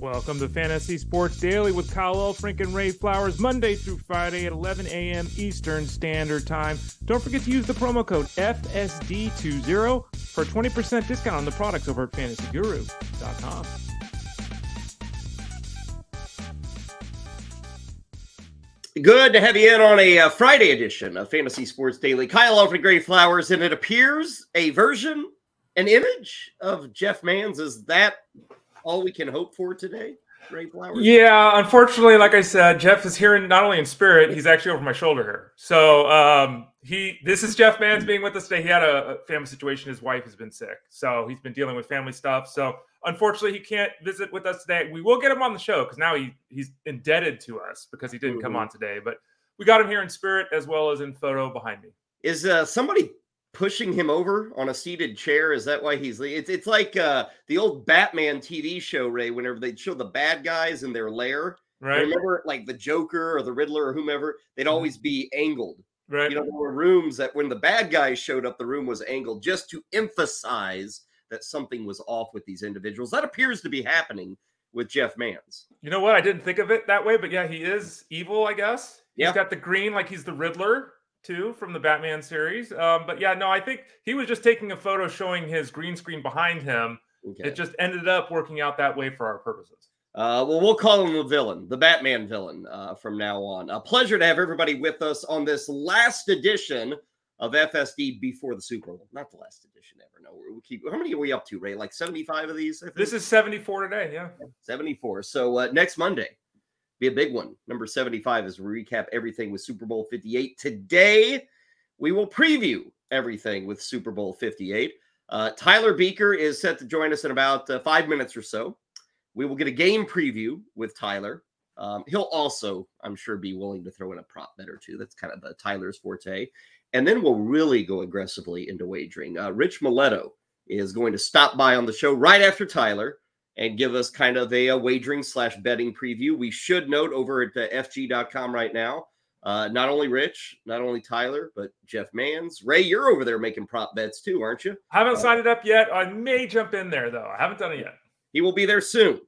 Welcome to Fantasy Sports Daily with Kyle Elfrink and Ray Flowers, Monday through Friday at 11 a.m. Eastern Standard Time. Don't forget to use the promo code FSD20 for a 20% discount on the products over at fantasyguru.com. Good to have you in on a uh, Friday edition of Fantasy Sports Daily. Kyle Elfrink, Ray Flowers, and it appears a version, an image of Jeff Mans. Is that all we can hope for today, Ray Flowers? Yeah, unfortunately, like I said, Jeff is here not only in spirit, he's actually over my shoulder here. So um, he, this is Jeff Mans being with us today. He had a, a family situation; his wife has been sick, so he's been dealing with family stuff. So unfortunately, he can't visit with us today. We will get him on the show because now he he's indebted to us because he didn't mm-hmm. come on today. But we got him here in spirit as well as in photo behind me. Is uh, somebody pushing him over on a seated chair? Is that why he's? It's it's like uh, the old Batman TV show, Ray. Whenever they'd show the bad guys in their lair, right? Remember, like the Joker or the Riddler or whomever, they'd mm-hmm. always be angled. Right. You know, there were rooms that when the bad guys showed up, the room was angled just to emphasize that something was off with these individuals. That appears to be happening with Jeff Mans. You know what? I didn't think of it that way, but yeah, he is evil, I guess. Yeah. He's got the green like he's the Riddler too from the Batman series. Um, but yeah, no, I think he was just taking a photo showing his green screen behind him. Okay. It just ended up working out that way for our purposes. Uh, well, we'll call him the villain, the Batman villain uh, from now on. A pleasure to have everybody with us on this last edition of FSD before the Super Bowl. Not the last edition ever. No, we keep. How many are we up to, Ray? Like seventy-five of these. This is seventy-four today. Yeah, seventy-four. So uh, next Monday be a big one. Number seventy-five as we recap everything with Super Bowl fifty-eight. Today we will preview everything with Super Bowl fifty-eight. Uh, Tyler Buecher is set to join us in about uh, five minutes or so. We will get a game preview with Tyler. Um, he'll also, I'm sure, be willing to throw in a prop bet or two. That's kind of uh, Tyler's forte. And then we'll really go aggressively into wagering. Uh, Rich Maletto is going to stop by on the show right after Tyler and give us kind of a, a wagering slash betting preview. We should note over at FG.com right now, uh, not only Rich, not only Tyler, but Jeff Mans. Ray, you're over there making prop bets too, aren't you? I Haven't uh, signed it up yet. I may jump in there though. I haven't done it yet. He will be there soon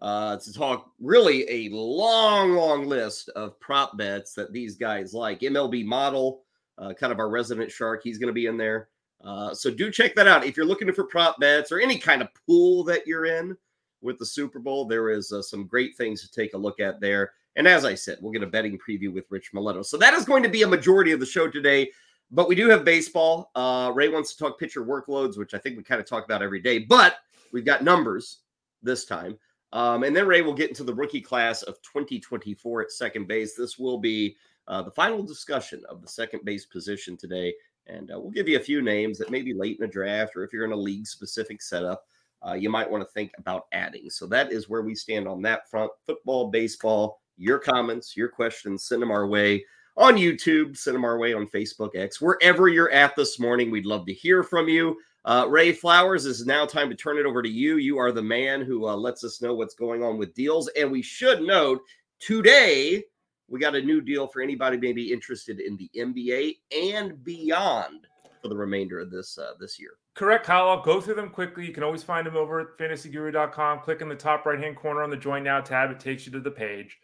uh, to talk really a long, long list of prop bets that these guys like. MLB model, uh, kind of our resident shark. He's going to be in there. Uh, so do check that out. If you're looking for prop bets or any kind of pool that you're in with the Super Bowl, there is uh, some great things to take a look at there. And as I said, we'll get a betting preview with Rich Maletto. So that is going to be a majority of the show today. But we do have baseball. Uh, Ray wants to talk pitcher workloads, which I think we kind of talk about every day. But we've got numbers this time. Um, and then Ray will get into the rookie class of 2024 at second base. This will be uh, the final discussion of the second base position today. And uh, we'll give you a few names that maybe late in the draft, or if you're in a league specific setup, uh, you might want to think about adding. So that is where we stand on that front. Football, baseball, your comments, your questions, send them our way on YouTube, send them our way on Facebook, X, wherever you're at this morning. We'd love to hear from you. Uh, Ray Flowers, is now time to turn it over to you. You are the man who uh, lets us know what's going on with deals. And we should note today, we got a new deal for anybody maybe interested in the NBA and beyond for the remainder of this uh, this year. Correct, Kyle. I'll go through them quickly. You can always find them over at fantasyguru.com. Click in the top right hand corner on the Join Now tab. It takes you to the page.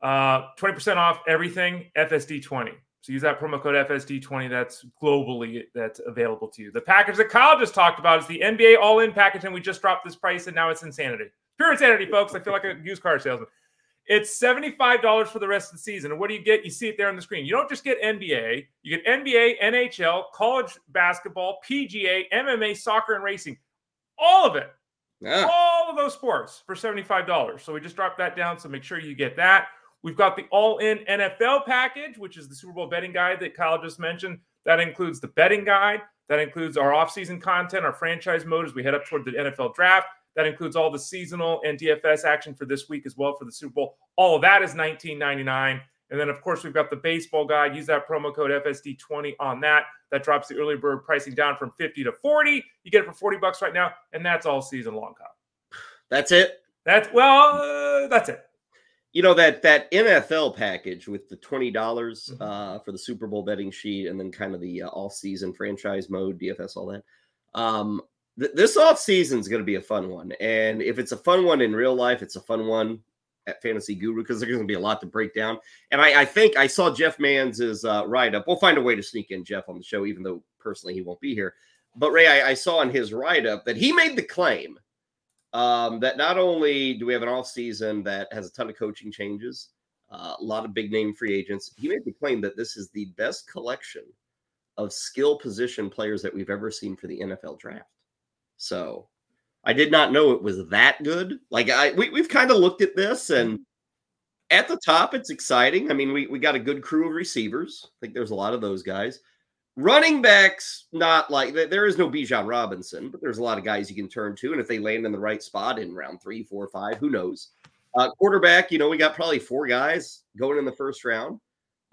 Uh, 20% off everything FSD20. So use that promo code FSD20. That's globally that's available to you. The package that Kyle just talked about is the NBA All In package, and we just dropped this price, and now it's insanity. Pure insanity, folks. I feel like a used car salesman. It's $75 for the rest of the season. And what do you get? You see it there on the screen. You don't just get NBA, you get NBA, NHL, college basketball, PGA, MMA, soccer, and racing. All of it. Yeah. All of those sports for $75. So we just dropped that down. So make sure you get that. We've got the all in NFL package, which is the Super Bowl betting guide that Kyle just mentioned. That includes the betting guide. That includes our offseason content, our franchise mode as we head up toward the NFL draft. That includes all the seasonal and DFS action for this week as well for the Super Bowl. All of that is $19.99. And then, of course, we've got the baseball guide. Use that promo code FSD20 on that. That drops the early bird pricing down from 50 to 40. You get it for 40 bucks right now, and that's all season long, Kyle. That's it. That's well, uh, that's it you know that that NFL package with the twenty dollars mm-hmm. uh, for the Super Bowl betting sheet, and then kind of the uh, all season franchise mode, DFS, all that. Um, th- this off season is going to be a fun one, and if it's a fun one in real life, it's a fun one at Fantasy Guru because there's going to be a lot to break down. And I, I think I saw Jeff Mans's uh, write up. We'll find a way to sneak in Jeff on the show, even though personally he won't be here. But Ray, I, I saw in his write up that he made the claim um, that not only do we have an off season that has a ton of coaching changes, uh, a lot of big name free agents, he made the claim that this is the best collection of skill position players that we've ever seen for the NFL draft. So I did not know it was that good. Like I we, we've kind of looked at this and at the top it's exciting. I mean, we, we got a good crew of receivers. I think there's a lot of those guys. Running backs, not like there is no Bijan Robinson, but there's a lot of guys you can turn to. And if they land in the right spot in round three, four, five, who knows? Uh, quarterback, you know, we got probably four guys going in the first round.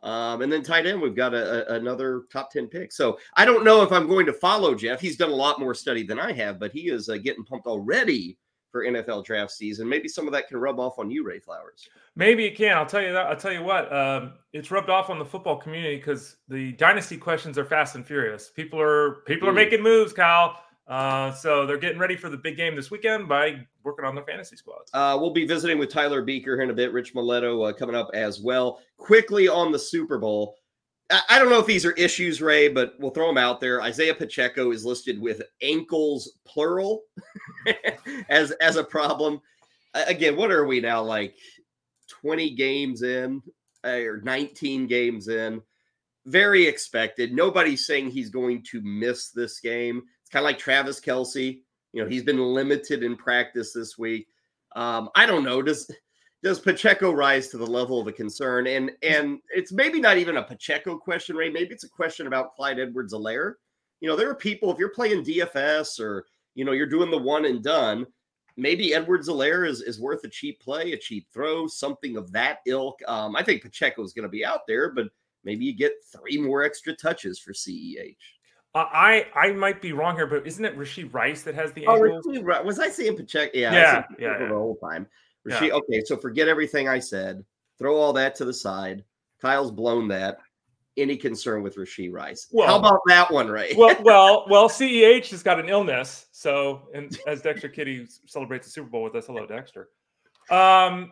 Um, and then tight end, we've got a, a, another top 10 pick. So I don't know if I'm going to follow Jeff. He's done a lot more study than I have, but he is uh, getting pumped already for NFL draft season. Maybe some of that can rub off on you, Ray Flowers. Maybe it can. I'll tell you that. I'll tell you what. Um, it's rubbed off on the football community because the dynasty questions are fast and furious. People are people are mm. making moves, Kyle. Uh, so they're getting ready for the big game this weekend by working on their fantasy squads. Uh, we'll be visiting with Tyler Buecher here in a bit. Rich Maletto uh, coming up as well. Quickly on the Super Bowl. I, I don't know if these are issues, Ray, but we'll throw them out there. Isaiah Pacheco is listed with ankles plural as as a problem. Again, what are we now like 20 games in or 19 games in? Very expected. Nobody's saying he's going to miss this game kind of like Travis Kelce. You know, he's been limited in practice this week. Um, I don't know. Does does Pacheco rise to the level of a concern? And and it's maybe not even a Pacheco question, Ray. Maybe it's a question about Clyde Edwards-Helaire. You know, there are people if you're playing DFS or you know you're doing the one and done. Maybe Edwards-Helaire is, is worth a cheap play, a cheap throw, something of that ilk. Um, I think Pacheco is going to be out there, but maybe you get three more extra touches for CEH. I I might be wrong here, but isn't it Rashee Rice that has the oh, Rashee, was I saying Pacheco? Yeah, yeah, yeah, yeah, the whole time. Rashee, yeah. okay, so forget everything I said. Throw all that to the side. Kyle's blown that. Any concern with Rashee Rice? Well, How about that one, right? well, well, well. Ceh has got an illness, so and as Dexter Kitty celebrates the Super Bowl with us, hello Dexter. Um,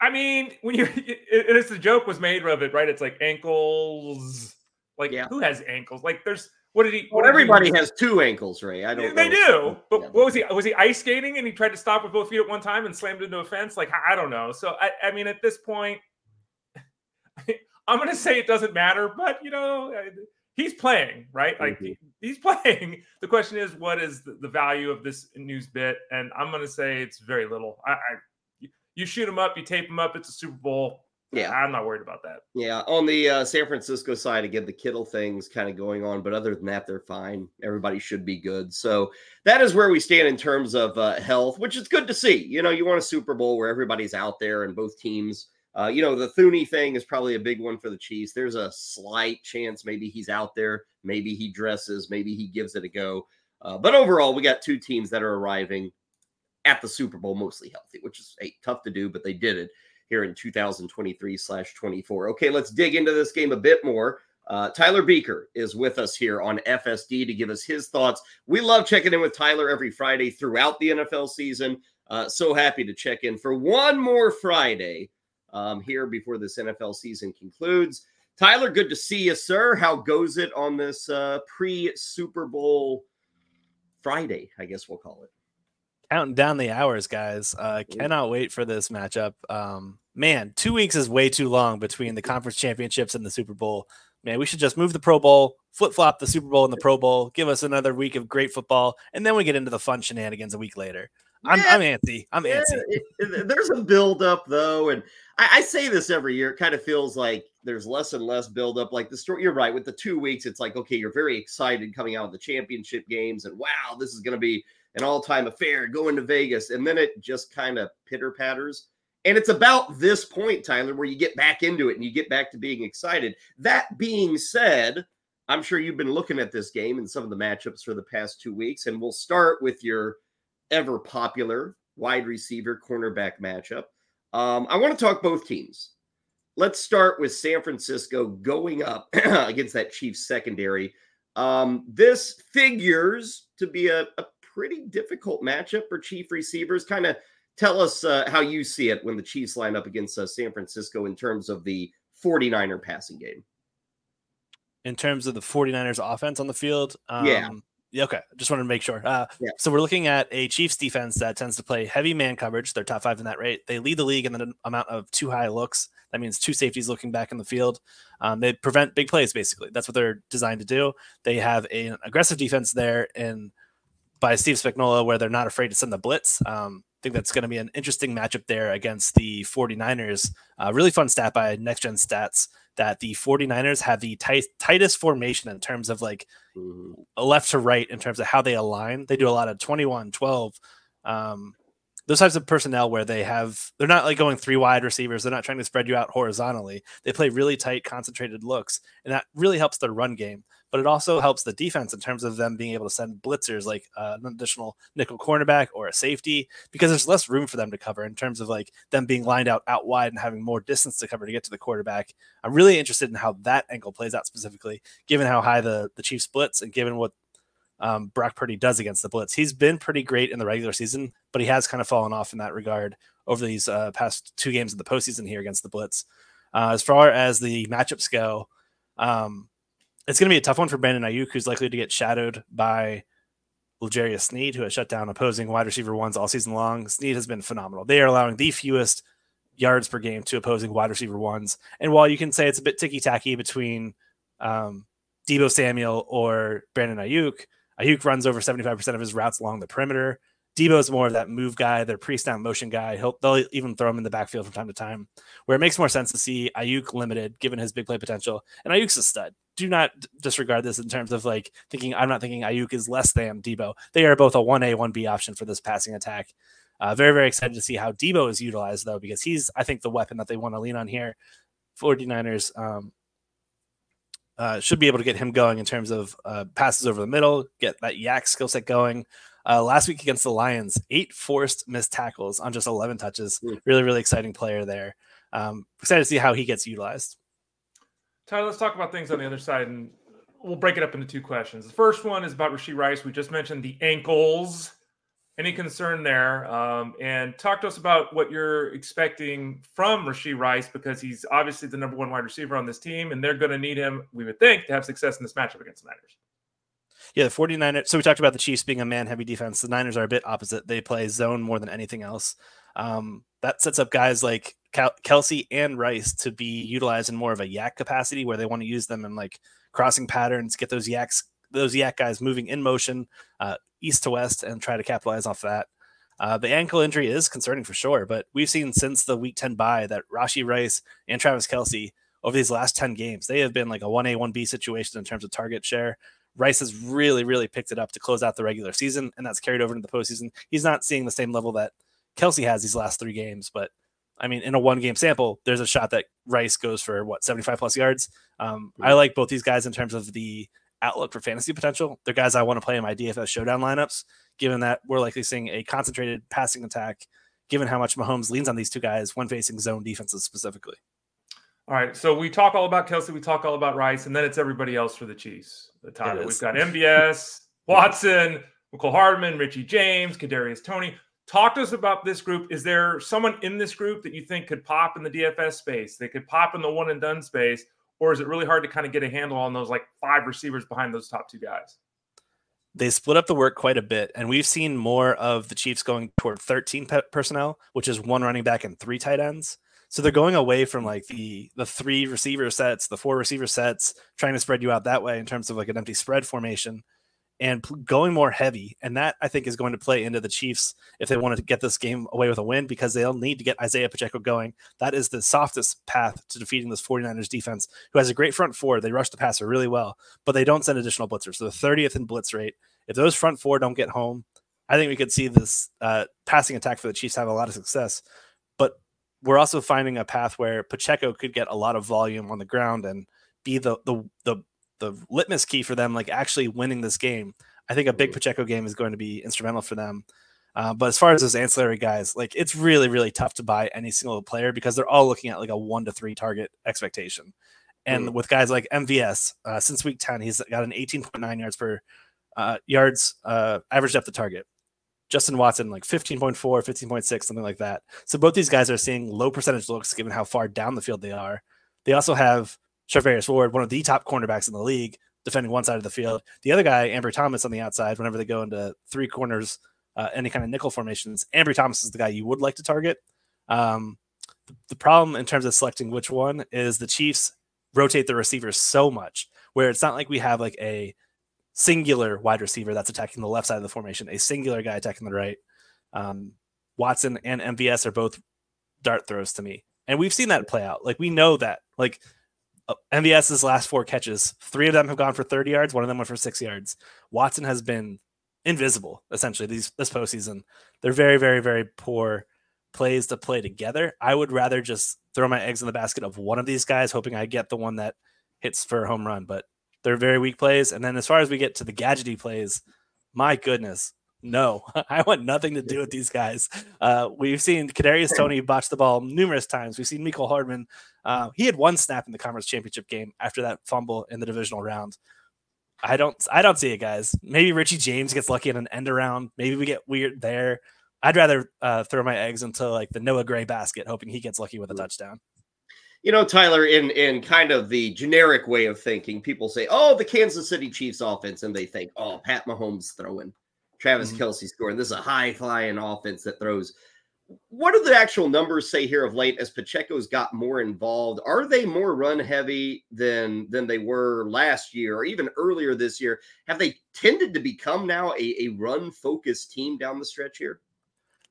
I mean, when you it, it's the joke was made of it, right? It's like ankles. Like yeah. who has ankles? Like there's what did he? What everybody he has two ankles, Ray. I don't. Know. They do, but yeah. what was he? Was he ice skating and he tried to stop with both feet at one time and slammed into a fence? Like I don't know. So I, I mean, at this point, I'm going to say it doesn't matter. But you know, he's playing, right? Like mm-hmm. he's playing. The question is, what is the, the, value of this news bit? And I'm going to say it's very little. I, I you shoot him up, you tape him up. It's a Super Bowl. Yeah, I'm not worried about that. Yeah, on the uh, San Francisco side, again, the Kittle thing's kind of going on, but other than that, they're fine. Everybody should be good. So that is where we stand in terms of uh, health, which is good to see. You know, you want a Super Bowl where everybody's out there and both teams. Uh, you know, the Thuney thing is probably a big one for the Chiefs. There's a slight chance maybe he's out there, maybe he dresses, maybe he gives it a go. Uh, but overall, we got two teams that are arriving at the Super Bowl mostly healthy, which is hey, tough to do, but they did it here in 2023 slash 24. Okay, let's dig into this game a bit more. Uh, Tyler Buecher is with us here on FSD to give us his thoughts. We love checking in with Tyler every Friday throughout the NFL season. Uh, so happy to check in for one more Friday um, here before this NFL season concludes. Tyler, good to see you, sir. How goes it on this uh, pre Super Bowl Friday? I guess we'll call it counting down the hours, guys. Uh, cannot wait for this matchup. Um, man, two weeks is way too long between the conference championships and the Super Bowl. Man, we should just move the Pro Bowl, flip flop the Super Bowl and the Pro Bowl, give us another week of great football, and then we get into the fun shenanigans a week later. I'm, yeah, I'm antsy. I'm yeah, antsy. There's a build up though, and I, I, say this every year. It kind of feels like there's less and less build up. Like the story, you're right. With the two weeks, it's like okay, you're very excited coming out of the championship games, and wow, this is going to be an all time affair going to Vegas. And then it just kind of pitter patters. And it's about this point, Tyler, where you get back into it and you get back to being excited. That being said, I'm sure you've been looking at this game and some of the matchups for the past two weeks. And we'll start with your ever popular wide receiver cornerback matchup. Um, I want to talk both teams. Let's start with San Francisco going up against that Chiefs secondary. Um, this figures to be a, a pretty difficult matchup for Chief receivers. Kind of tell us uh, how you see it when the Chiefs line up against uh, San Francisco in terms of the 49er passing game. In terms of the 49ers offense on the field, um, yeah. Yeah, okay. Just wanted to make sure. Uh, yeah. So we're looking at a Chiefs defense that tends to play heavy man coverage. They're top five in that rate. They lead the league in the amount of two high looks. That means two safeties looking back in the field. Um, they prevent big plays, basically. That's what they're designed to do. They have a, an aggressive defense there in by Steve Spagnuolo where they're not afraid to send the blitz. Um, I think that's going to be an interesting matchup there against the 49ers. Uh, really fun stat by Next Gen Stats that the 49ers have the tight, tightest formation in terms of like mm-hmm. left to right in terms of how they align. They do a lot of 21, 12, um, those types of personnel where they have they're not like going three wide receivers they're not trying to spread you out horizontally. They play really tight concentrated looks and that really helps their run game but it also helps the defense in terms of them being able to send blitzers like uh, an additional nickel cornerback or a safety because there's less room for them to cover in terms of like them being lined out out wide and having more distance to cover to get to the quarterback. I'm really interested in how that angle plays out specifically given how high the the chiefs splits and given what um, Brock Purdy does against the blitz. He's been pretty great in the regular season, but he has kind of fallen off in that regard over these uh, past two games of the postseason here against the blitz. Uh, as far as the matchups go, um, it's going to be a tough one for Brandon Aiyuk, who's likely to get shadowed by L'Jarius Sneed, who has shut down opposing wide receiver ones all season long. Sneed has been phenomenal. They are allowing the fewest yards per game to opposing wide receiver ones. And while you can say it's a bit ticky tacky between um, Deebo Samuel or Brandon Aiyuk, Aiyuk runs over 75% of his routes along the perimeter. Deebo is more of that move guy, their pre-snap motion guy. He'll they'll even throw him in the backfield from time to time, where it makes more sense to see Aiyuk limited given his big play potential. And Aiyuk's a stud. Do not disregard this in terms of like thinking I'm not thinking Aiyuk is less than Deebo. They are both a 1A, 1B option for this passing attack. Uh, very, very excited to see how Deebo is utilized though, because he's I think the weapon that they want to lean on here. 49ers um, uh, should be able to get him going in terms of uh, passes over the middle, get that YAC skill set going. Uh, last week against the Lions, eight forced missed tackles on just 11 touches. Mm. Really, really exciting player there. Um, excited to see how he gets utilized. Tyler, let's talk about things on the other side, and we'll break it up into two questions. The first one is about Rashee Rice. We just mentioned the ankles any concern there? Um, and talk to us about what you're expecting from Rashee Rice because he's obviously the number one wide receiver on this team, and they're going to need him, we would think, to have success in this matchup against the Niners. Yeah, the 49ers. So we talked about the Chiefs being a man heavy defense. The Niners are a bit opposite. They play zone more than anything else. Um, that sets up guys like Kelce and Rice to be utilized in more of a YAC capacity where they want to use them in like crossing patterns, get those YACs, those YAC guys moving in motion, uh, east to west and try to capitalize off that. Uh, the ankle injury is concerning for sure, but we've seen since the week 10 bye that Rashee Rice and Travis Kelce over these last 10 games, they have been like a 1A, 1B situation in terms of target share. Rice has really, really picked it up to close out the regular season, and that's carried over into the postseason. He's not seeing the same level that Kelce has these last three games, but I mean, in a one game sample, there's a shot that Rice goes for what 75 plus yards. Um, I like both these guys in terms of the outlook for fantasy potential. They're guys I want to play in my DFS showdown lineups, given that we're likely seeing a concentrated passing attack, given how much Mahomes leans on these two guys when facing zone defenses specifically. All right. So we talk all about Kelce, we talk all about Rice, and then it's everybody else for the Chiefs. The top. We've got MVS, Watson, Mecole Hardman, Richie James, Kadarius Toney. Talk to us about this group. Is there someone in this group that you think could pop in the DFS space? They could pop in the one and done space or is it really hard to kind of get a handle on those like five receivers behind those top two guys? They split up the work quite a bit, and we've seen more of the Chiefs going toward 13 pe- personnel, which is one running back and three tight ends. So they're going away from like the the three receiver sets, the four receiver sets, trying to spread you out that way in terms of like an empty spread formation and going more heavy. And that I think is going to play into the Chiefs if they want to get this game away with a win because they'll need to get Isaiah Pacheco going. That is the softest path to defeating this 49ers defense, who has a great front four. They rush the passer really well, but they don't send additional blitzers. So the 30th in blitz rate. If those front four don't get home, I think we could see this uh, passing attack for the Chiefs have a lot of success. But we're also finding a path where Pacheco could get a lot of volume on the ground and be the the the the litmus key for them, like actually winning this game. I think a big Pacheco game is going to be instrumental for them. Uh, but as far as those ancillary guys, like it's really, really tough to buy any single player because they're all looking at like a one to three target expectation. And mm. with guys like MVS, uh, since week 10, he's got an 18.9 yards per uh, yards uh, average depth of target. Justin Watson, like 15.4, 15.6, something like that. So both these guys are seeing low percentage looks given how far down the field they are. They also have Charvarius Ward, one of the top cornerbacks in the league, defending one side of the field. The other guy, Ambry Thomas, on the outside, whenever they go into three corners, uh, any kind of nickel formations, Ambry Thomas is the guy you would like to target. Um, the, the problem in terms of selecting which one is the Chiefs rotate the receivers so much where it's not like we have like a singular wide receiver that's attacking the left side of the formation, a singular guy attacking the right. Um, Watson and MVS are both dart throws to me. And we've seen that play out. Like we know that. Like Uh, MVS's last four catches, three of them have gone for 30 yards, one of them went for six yards. Watson has been invisible essentially these this postseason. They're very, very, very poor plays to play together. I would rather just throw my eggs in the basket of one of these guys, hoping I get the one that hits for a home run. But they're very weak plays. And then as far as we get to the gadgety plays, my goodness, no, I want nothing to do with these guys. Uh, we've seen Kadarius Toney botch the ball numerous times. We've seen Michael Hardman. Uh, he had one snap in the conference championship game after that fumble in the divisional round. I don't, I don't see it, guys. Maybe Richie James gets lucky in an end around. Maybe we get weird there. I'd rather uh, throw my eggs into like the Noah Gray basket, hoping he gets lucky with a mm. touchdown you know, Tyler, in in kind of the generic way of thinking, people say, "Oh, the Kansas City Chiefs offense," and they think, "Oh, Pat Mahomes throwing, Travis mm-hmm. Kelce scoring. This is a high flying offense that throws." What do the actual numbers say here of late as Pacheco's got more involved? Are they more run heavy than than they were last year or even earlier this year? Have they tended to become now a, a run focused team down the stretch here?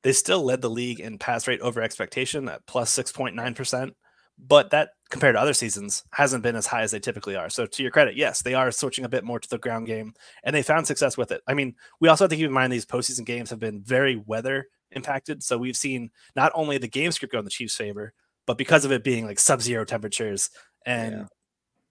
They still led the league in pass rate over expectation at plus 6.9% but that compared to other seasons hasn't been as high as they typically are. So to your credit, yes, they are switching a bit more to the ground game and they found success with it. I mean, we also have to keep in mind these postseason games have been very weather impacted. So we've seen not only the game script go in the Chiefs' favor, but because of it being like sub-zero temperatures and yeah.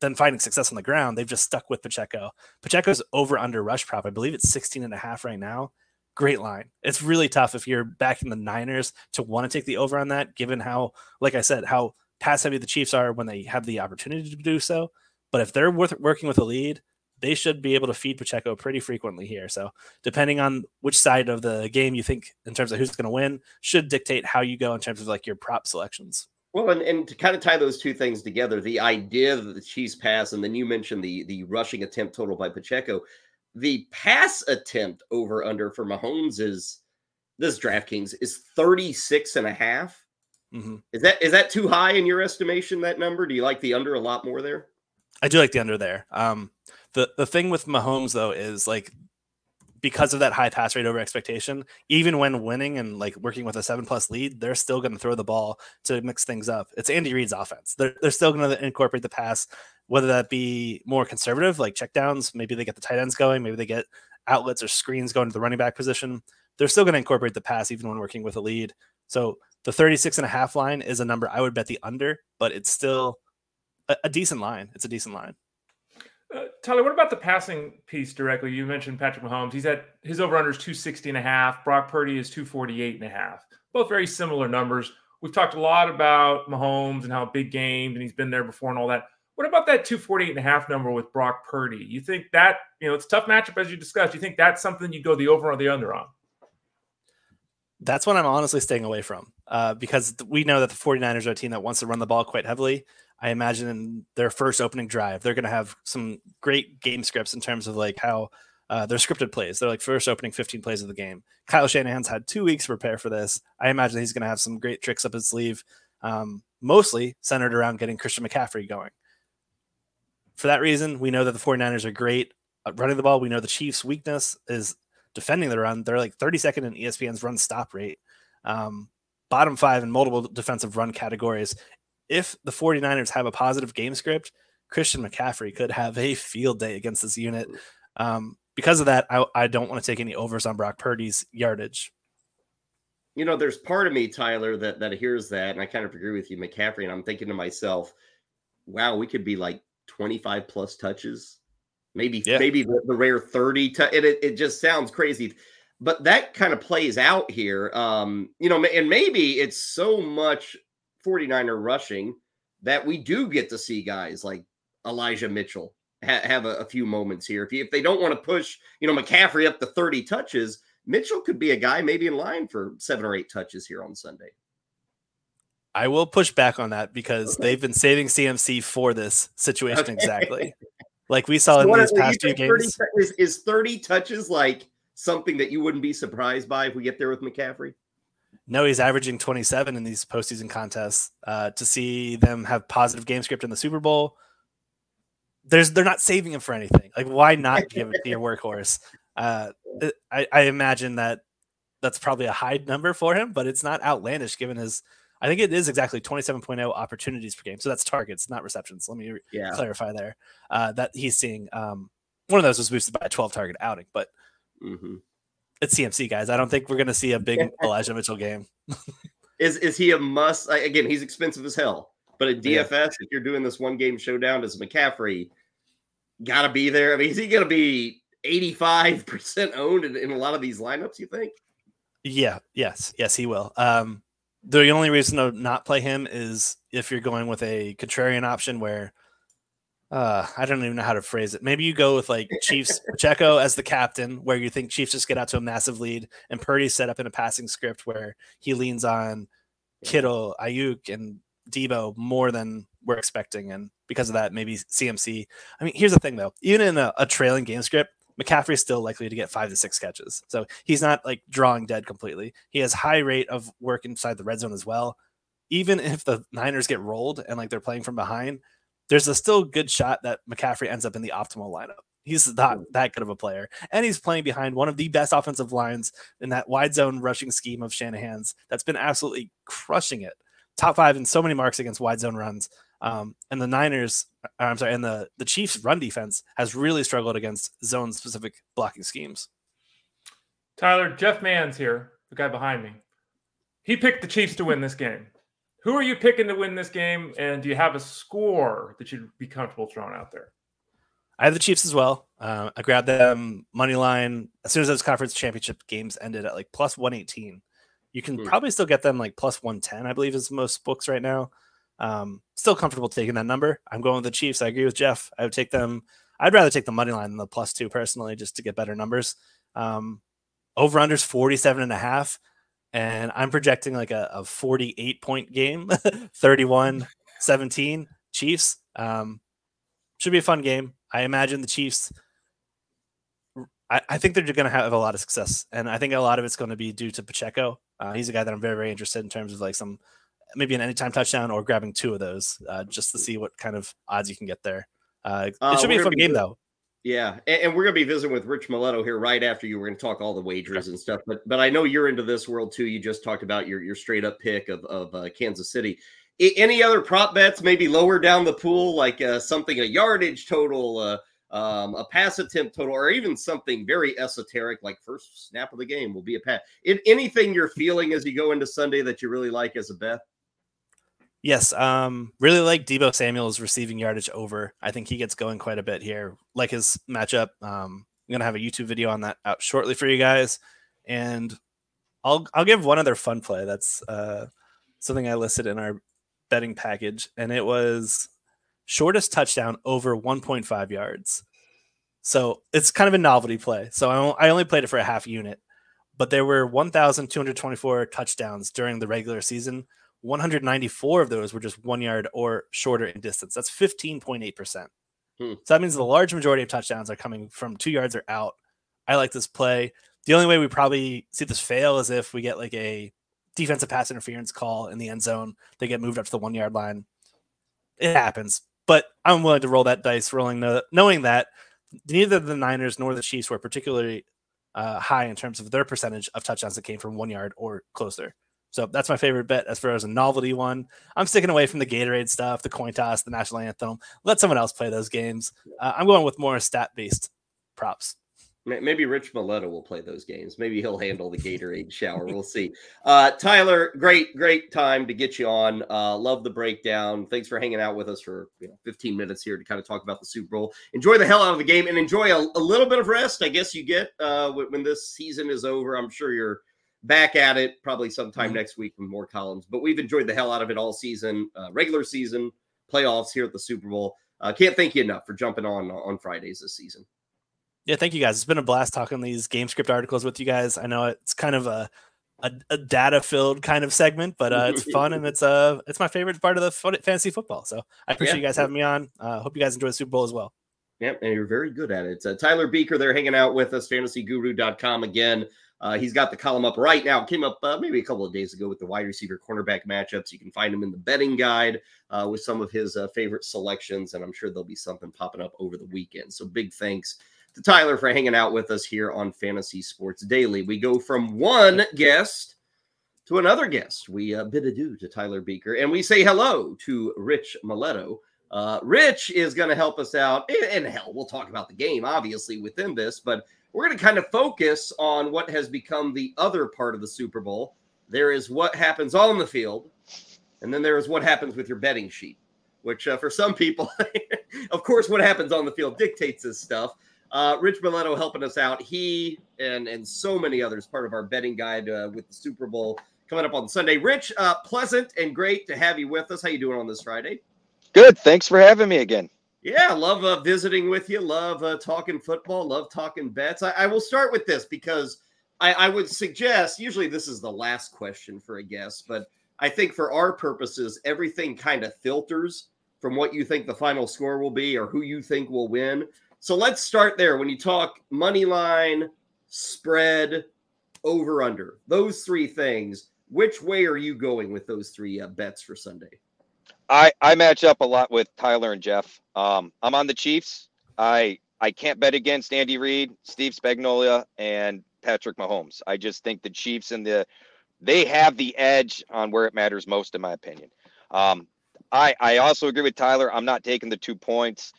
then finding success on the ground, they've just stuck with Pacheco. Pacheco's over under rush prop. I believe it's 16 and a half right now. Great line. It's really tough if you're backing the Niners to want to take the over on that, given how, like I said, how pass heavy the Chiefs are when they have the opportunity to do so. But if they're worth, working with a lead, they should be able to feed Pacheco pretty frequently here. So, depending on which side of the game you think in terms of who's going to win, should dictate how you go in terms of like your prop selections. Well, and, and to kind of tie those two things together, the idea that the Chiefs pass, and then you mentioned the the rushing attempt total by Pacheco, the pass attempt over under for Mahomes is this DraftKings is 36 and a half. Mm-hmm. Is that is that too high in your estimation? That number? Do you like the under a lot more there? I do like the under there. Um, the the thing with Mahomes though is like because of that high pass rate over expectation, even when winning and like working with a seven plus lead, they're still going to throw the ball to mix things up. It's Andy Reid's offense. They're, they're still going to incorporate the pass, whether that be more conservative, like checkdowns. Maybe they get the tight ends going. Maybe they get outlets or screens going to the running back position. They're still going to incorporate the pass even when working with a lead. So the 36 and a half line is a number I would bet the under, but it's still a, a decent line. It's a decent line. Uh, Tyler, what about the passing piece directly? You mentioned Patrick Mahomes. He's at his over under is 260 and a half. Brock Purdy is 248 and a half. Both very similar numbers. We've talked a lot about Mahomes and how big games and he's been there before and all that. What about that 248 and a half number with Brock Purdy? You think that, you know, it's tough matchup as you discussed. You think that's something you go the over or the under on? That's what I'm honestly staying away from uh, because we know that the 49ers are a team that wants to run the ball quite heavily. I imagine in their first opening drive, they're going to have some great game scripts in terms of like how uh, they're scripted plays. They're like first opening 15 plays of the game. Kyle Shanahan's had two weeks to prepare for this. I imagine he's going to have some great tricks up his sleeve, um, mostly centered around getting Christian McCaffrey going. For that reason, we know that the 49ers are great at running the ball. We know the Chiefs' weakness is defending the run. They're like 32nd in ESPN's run stop rate, um, bottom five in multiple defensive run categories. If the 49ers have a positive game script, Christian McCaffrey could have a field day against this unit. Um, because of that, I, I don't want to take any overs on Brock Purdy's yardage. You know, there's part of me, Tyler, that that hears that, and I kind of agree with you, McCaffrey. And I'm thinking to myself, wow, we could be like 25 plus touches maybe yeah. maybe the, the, rare 30 t- it, it just sounds crazy but that kind of plays out here um you know and maybe it's so much 49er rushing that we do get to see guys like Elijah Mitchell ha- have a, a, few moments here. If, you, if they don't want to push, you know, McCaffrey up to 30 touches, Mitchell could be a guy maybe in line for seven or eight touches here on Sunday. I will push back on that because okay. they've been saving CMC for this situation okay. exactly. Like we saw so in these past few games. Is, is 30 touches like something that you wouldn't be surprised by if we get there with McCaffrey? No, he's averaging 27 in these postseason contests. Uh, to see them have positive game script in the Super Bowl, there's they're not saving him for anything. Like, why not give it to your workhorse? Uh, I, I imagine that that's probably a high number for him, but it's not outlandish given his. I think it is exactly 27.0 opportunities per game. So that's targets, not receptions. Let me yeah. clarify there uh, that he's seeing. Um, one of those was boosted by a 12 target outing, but mm-hmm. it's CMC guys. I don't think we're going to see a big Elijah Mitchell game. is is he a must? Again, he's expensive as hell. But at DFS, yeah. if you're doing this one game showdown, does McCaffrey got to be there? I mean, is he going to be 85% owned in, in, a lot of these lineups, you think? Yeah, yes, yes, he will. Um, the only reason to not play him is if you're going with a contrarian option where uh, I don't even know how to phrase it. Maybe you go with like Chiefs Pacheco as the captain, where you think Chiefs just get out to a massive lead, and Purdy set up in a passing script where he leans on Kittle, Aiyuk, and Deebo more than we're expecting, and because of that, maybe CMC. I mean, here's the thing though: even in a, a trailing game script, McCaffrey is still likely to get five to six catches. So he's not like drawing dead completely. He has high rate of work inside the red zone as well. Even if the Niners get rolled and like they're playing from behind, there's a still good shot that McCaffrey ends up in the optimal lineup. He's not that good of a player. And he's playing behind one of the best offensive lines in that wide zone rushing scheme of Shanahan's that's been absolutely crushing it. Top five in so many marks against wide zone runs. Um, and the Niners, uh, I'm sorry, and the the Chiefs' run defense has really struggled against zone specific blocking schemes. Tyler, Jeff Mans here, the guy behind me. He picked the Chiefs to win this game. Who are you picking to win this game? And do you have a score that you'd be comfortable throwing out there? I have the Chiefs as well. Uh, I grabbed them money line as soon as those conference championship games ended at like plus 118. You can mm. probably still get them like plus 110, I believe, is most books right now. Um, still comfortable taking that number. I'm going with the Chiefs. I agree with Jeff. I would take them. I'd rather take the money line than the plus two personally, just to get better numbers. Um, over unders 47 and a half. And I'm projecting like a, a 48 point game, 31 17 Chiefs. Um, should be a fun game. I imagine the Chiefs. I, I think they're going to have a lot of success, and I think a lot of it's going to be due to Pacheco. Uh, he's a guy that I'm very, very interested in terms of like some maybe an anytime touchdown or grabbing two of those uh, just to see what kind of odds you can get there. Uh, it uh, should be a fun be, game though. Yeah, and, and we're going to be visiting with Rich Maletto here right after you. We're going to talk all the wagers and stuff, but but I know you're into this world too. You just talked about your your straight up pick of of uh, Kansas City. I, any other prop bets maybe lower down the pool, like uh, something a yardage total, uh, um, a pass attempt total, or even something very esoteric like first snap of the game will be a pass. anything you're feeling as you go into Sunday that you really like as a bet? Yes, um, really like Deebo Samuel's receiving yardage over. I think he gets going quite a bit here. Like his matchup. Um, I'm gonna have a YouTube video on that out shortly for you guys, and I'll I'll give one other fun play. That's uh, something I listed in our betting package, and it was shortest touchdown over 1.5 yards. So it's kind of a novelty play. So I only played it for a half unit, but there were 1,224 touchdowns during the regular season 194 of those were just one yard or shorter in distance. That's 15.8%. Hmm. So that means the large majority of touchdowns are coming from two yards or out. I like this play. The only way we probably see this fail is if we get like a defensive pass interference call in the end zone. They get moved up to the one yard line. It happens, but I'm willing to roll that dice, rolling the, knowing that neither the Niners nor the Chiefs were particularly uh, high in terms of their percentage of touchdowns that came from one yard or closer. So that's my favorite bet as far as a novelty one. I'm sticking away from the Gatorade stuff, the coin toss, the national anthem. Let someone else play those games. Uh, I'm going with more stat based props. Maybe Rich Maletto will play those games. Maybe he'll handle the Gatorade shower. We'll see. Uh, Tyler, great, great time to get you on. Uh, love the breakdown. Thanks for hanging out with us for you know, 15 minutes here to kind of talk about the Super Bowl. Enjoy the hell out of the game and enjoy a, a little bit of rest. I guess you get uh, when this season is over. I'm sure you're back at it probably sometime mm-hmm. next week with more columns. But we've enjoyed the hell out of it all season, uh, regular season, playoffs here at the Super Bowl. uh, can't thank you enough for jumping on on Fridays this season. Yeah, thank you guys. It's been a blast talking these game script articles with you guys. I know it's kind of a a, a data filled kind of segment, but uh, it's fun and it's uh it's my favorite part of the fantasy football. So I appreciate yeah. you guys having me on. Uh, hope you guys enjoy the Super Bowl as well. Yep, and you're very good at it. Uh, Tyler Buecher, they're hanging out with us, fantasyguru.com again. Uh, he's got the column up right now. Came up uh, maybe a couple of days ago with the wide receiver cornerback matchups. You can find him in the betting guide uh, with some of his uh, favorite selections, and I'm sure there'll be something popping up over the weekend. So big thanks to Tyler for hanging out with us here on Fantasy Sports Daily. We go from one guest to another guest. We uh, bid adieu to Tyler Buecher, and we say hello to Rich Maletto. Uh, Rich is going to help us out, and, and hell, we'll talk about the game obviously within this, but we're going to kind of focus on what has become the other part of the Super Bowl. There is what happens on the field, and then there is what happens with your betting sheet, which uh, for some people, of course, what happens on the field dictates this stuff. Uh, Rich Maletto helping us out. He and and so many others part of our betting guide uh, with the Super Bowl coming up on Sunday. Rich, uh, pleasant and great to have you with us. How you doing on this Friday? Good. Thanks for having me again. Yeah, love uh, visiting with you. Love uh, talking football. Love talking bets. I, I will start with this because I, I, would suggest usually this is the last question for a guest, but I think for our purposes, everything kind of filters from what you think the final score will be or who you think will win. So let's start there. When you talk money line, spread, over under, those three things, which way are you going with those three uh, bets for Sunday? I I match up a lot with Tyler and Jeff. Um, I'm on the Chiefs. I I can't bet against Andy Reid, Steve Spagnuolo, and Patrick Mahomes. I just think the Chiefs and the they have the edge on where it matters most, in my opinion. Um, I I also agree with Tyler. I'm not taking the two points.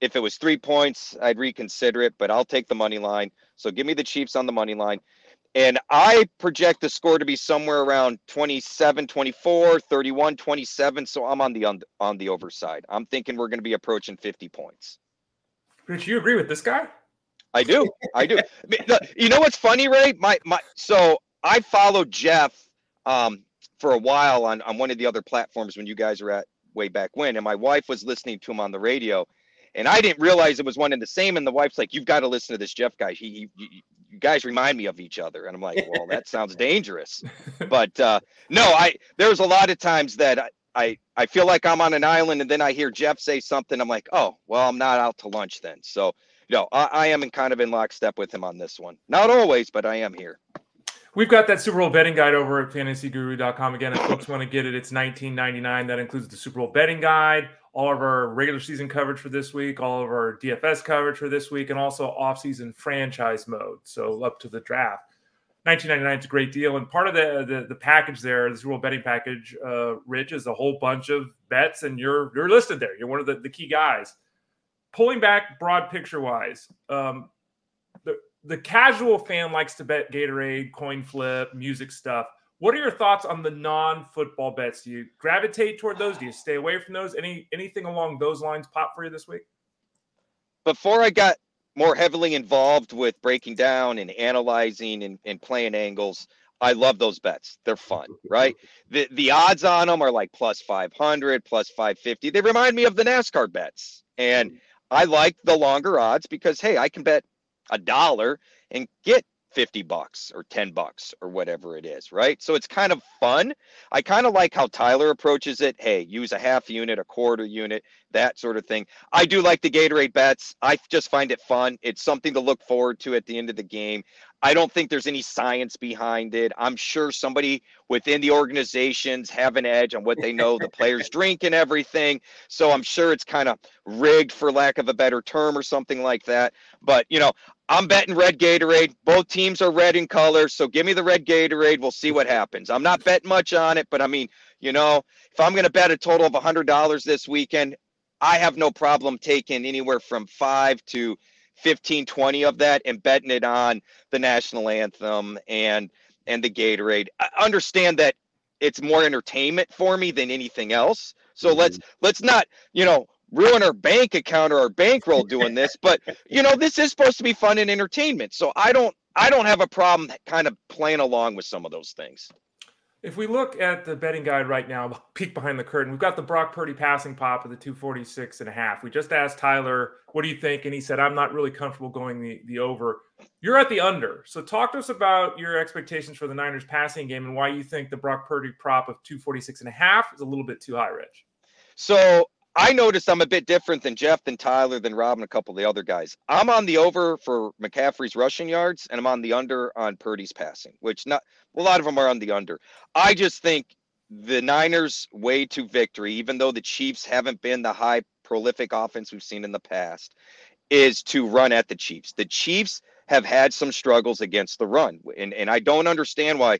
If it was three points, I'd reconsider it, but I'll take the money line. So give me the Chiefs on the money line. And I project the score to be somewhere around 27, 24, 31, 27. So I'm on the on, on the overside. I'm thinking we're going to be approaching 50 points. Rich, you agree with this guy? I do. I do. you know what's funny, Ray? My my so I followed Jeff um, for a while on, on one of the other platforms when you guys were at way back when, and my wife was listening to him on the radio. And I didn't realize it was one and the same. And the wife's like, "You've got to listen to this Jeff guy. He, he, you guys remind me of each other." And I'm like, "Well, that sounds dangerous." But uh, no, I there's a lot of times that I, I I feel like I'm on an island, and then I hear Jeff say something. I'm like, "Oh, well, I'm not out to lunch then." So, you know, I, I am in kind of in lockstep with him on this one. Not always, but I am here. We've got that Super Bowl betting guide over at fantasyguru.com. Again, if folks want to get it, it's $19.99. That includes the Super Bowl betting guide, all of our regular season coverage for this week, all of our DFS coverage for this week, and also off-season franchise mode. So up to the draft. 1999 is a great deal, and part of the the, the package there, this rule betting package, uh, Rich, is a whole bunch of bets, and you're you're listed there. You're one of the, the key guys. Pulling back broad picture wise, um, the the casual fan likes to bet Gatorade, coin flip, music stuff. What are your thoughts on the non-football bets? Do you gravitate toward those? Do you stay away from those? Any anything along those lines pop for you this week? Before I got more heavily involved with breaking down and analyzing and, and playing angles, I love those bets. They're fun, right? The the odds on them are like plus 500, plus 550. They remind me of the NASCAR bets. And mm-hmm. I like the longer odds because hey, I can bet a dollar and get 50 bucks or 10 bucks or whatever it is, right? So it's kind of fun. I kind of like how Tyler approaches it. Hey, use a half unit, a quarter unit, that sort of thing. I do like the Gatorade bets. I just find it fun. It's something to look forward to at the end of the game. I don't think there's any science behind it. I'm sure somebody within the organizations have an edge on what they know the players drink and everything. So I'm sure it's kind of rigged for lack of a better term or something like that. But, you know, I'm betting red Gatorade. Both teams are red in color. So give me the red Gatorade. We'll see what happens. I'm not betting much on it, but I mean, you know, if I'm going to bet a total of $100 this weekend, I have no problem taking anywhere from five to 15, 20 of that and betting it on the national anthem and and the Gatorade. I understand that it's more entertainment for me than anything else. So mm-hmm. let's let's not, you know, ruin our bank account or our bankroll doing this, but you know, this is supposed to be fun and entertainment. So I don't I don't have a problem kind of playing along with some of those things. If we look at the betting guide right now, peek behind the curtain, we've got the Brock Purdy passing pop of the 246 and a half. We just asked Tyler, what do you think? And he said, I'm not really comfortable going the, the over. You're at the under. So talk to us about your expectations for the Niners passing game and why you think the Brock Purdy prop of 246 and a half is a little bit too high, Rich. So I noticed I'm a bit different than Jeff, than Tyler, than Rob, and a couple of the other guys. I'm on the over for McCaffrey's rushing yards, and I'm on the under on Purdy's passing, which not a lot of them are on the under. I just think the Niners' way to victory, even though the Chiefs haven't been the high prolific offense we've seen in the past, is to run at the Chiefs. The Chiefs have had some struggles against the run, and and I don't understand why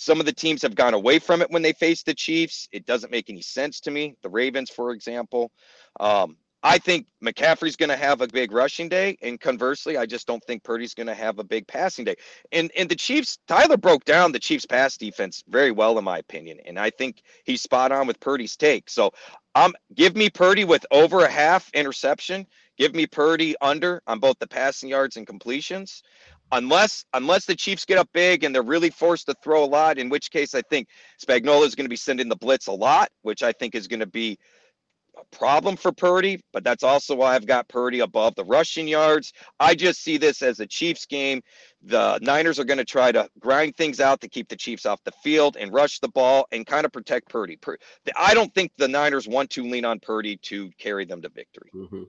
some of the teams have gone away from it when they face the Chiefs. It doesn't make any sense to me. The Ravens, for example. Um, I think McCaffrey's going to have a big rushing day, and conversely, I just don't think Purdy's going to have a big passing day. And and the Chiefs, Tyler broke down the Chiefs' pass defense very well, in my opinion, and I think he's spot on with Purdy's take. So, um, give me Purdy with over a half interception. Give me Purdy under on both the passing yards and completions unless unless the Chiefs get up big and they're really forced to throw a lot, in which case I think Spagnuolo is going to be sending the blitz a lot, which I think is going to be a problem for Purdy. But that's also why I've got Purdy above the rushing yards. I just see this as a Chiefs game. The Niners are going to try to grind things out to keep the Chiefs off the field and rush the ball and kind of protect Purdy. I don't think the Niners want to lean on Purdy to carry them to victory. Mm-hmm.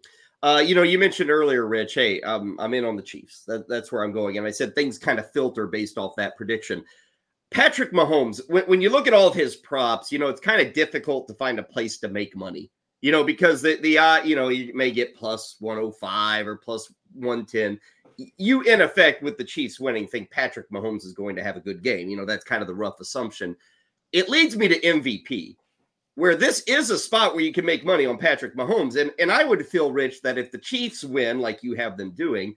Uh, you know, you mentioned earlier, Rich. Hey, um, I'm in on the Chiefs. That, that's where I'm going, and I said things kind of filter based off that prediction. Patrick Mahomes, when, when you look at all of his props, you know it's kind of difficult to find a place to make money. You know, because the the uh, you know you may get plus 105 or plus 110. You, in effect, with the Chiefs winning, think Patrick Mahomes is going to have a good game. You know, that's kind of the rough assumption. It leads me to MVP where this is a spot where you can make money on Patrick Mahomes. And, and I would feel rich that if the Chiefs win, like you have them doing,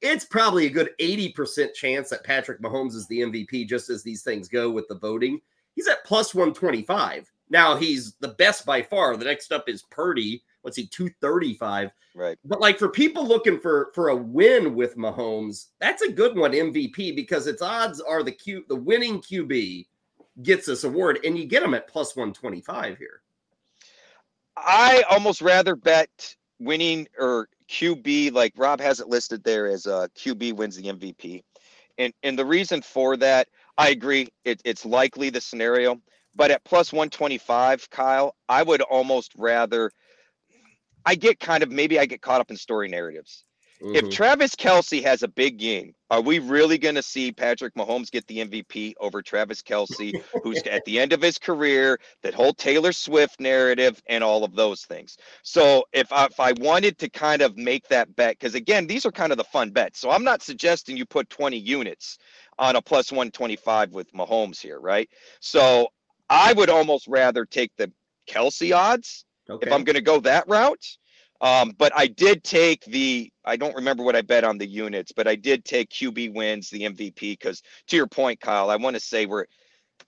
it's probably a good 80% chance that Patrick Mahomes is the MVP, just as these things go with the voting. He's at plus 125. Now he's the best by far. The next up is Purdy. What's he, 235? Right. But like for people looking for for a win with Mahomes, that's a good one, MVP, because its odds are the Q the winning QB gets this award, and you get them at plus 125 here. I almost rather bet winning or QB, like Rob has it listed there as uh, QB wins the MVP. And and the reason for that, I agree, it, it's likely the scenario. But at plus 125, Kyle, I would almost rather. I get kind of maybe I get caught up in story narratives. Mm-hmm. If Travis Kelce has a big game, are we really going to see Patrick Mahomes get the MVP over Travis Kelce, who's at the end of his career, that whole Taylor Swift narrative, and all of those things? So if I, if I wanted to kind of make that bet, because again, these are kind of the fun bets. So I'm not suggesting you put 20 units on a plus 125 with Mahomes here, right? So I would almost rather take the Kelce odds okay. if I'm going to go that route um, but I did take the, I don't remember what I bet on the units, but I did take QB wins the MVP because to your point, Kyle, I want to say we're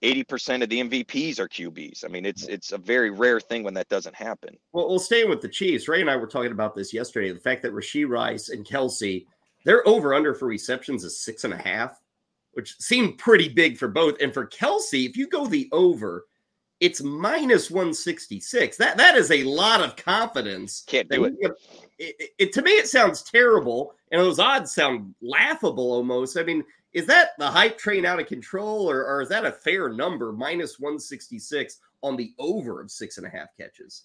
80% of the MVPs are QBs. I mean, it's it's a very rare thing when that doesn't happen. Well, we'll stay with the Chiefs. Ray and I were talking about this yesterday. The fact that Rashee Rice and Kelce, their over under for receptions is six and a half, which seemed pretty big for both. And for Kelce, if you go the over, it's minus 166. That that is a lot of confidence. Can't do it. It, it. To me, it sounds terrible, and those odds sound laughable almost. I mean, is that the hype train out of control, or, or is that a fair number? Minus 166 on the over of six and a half catches.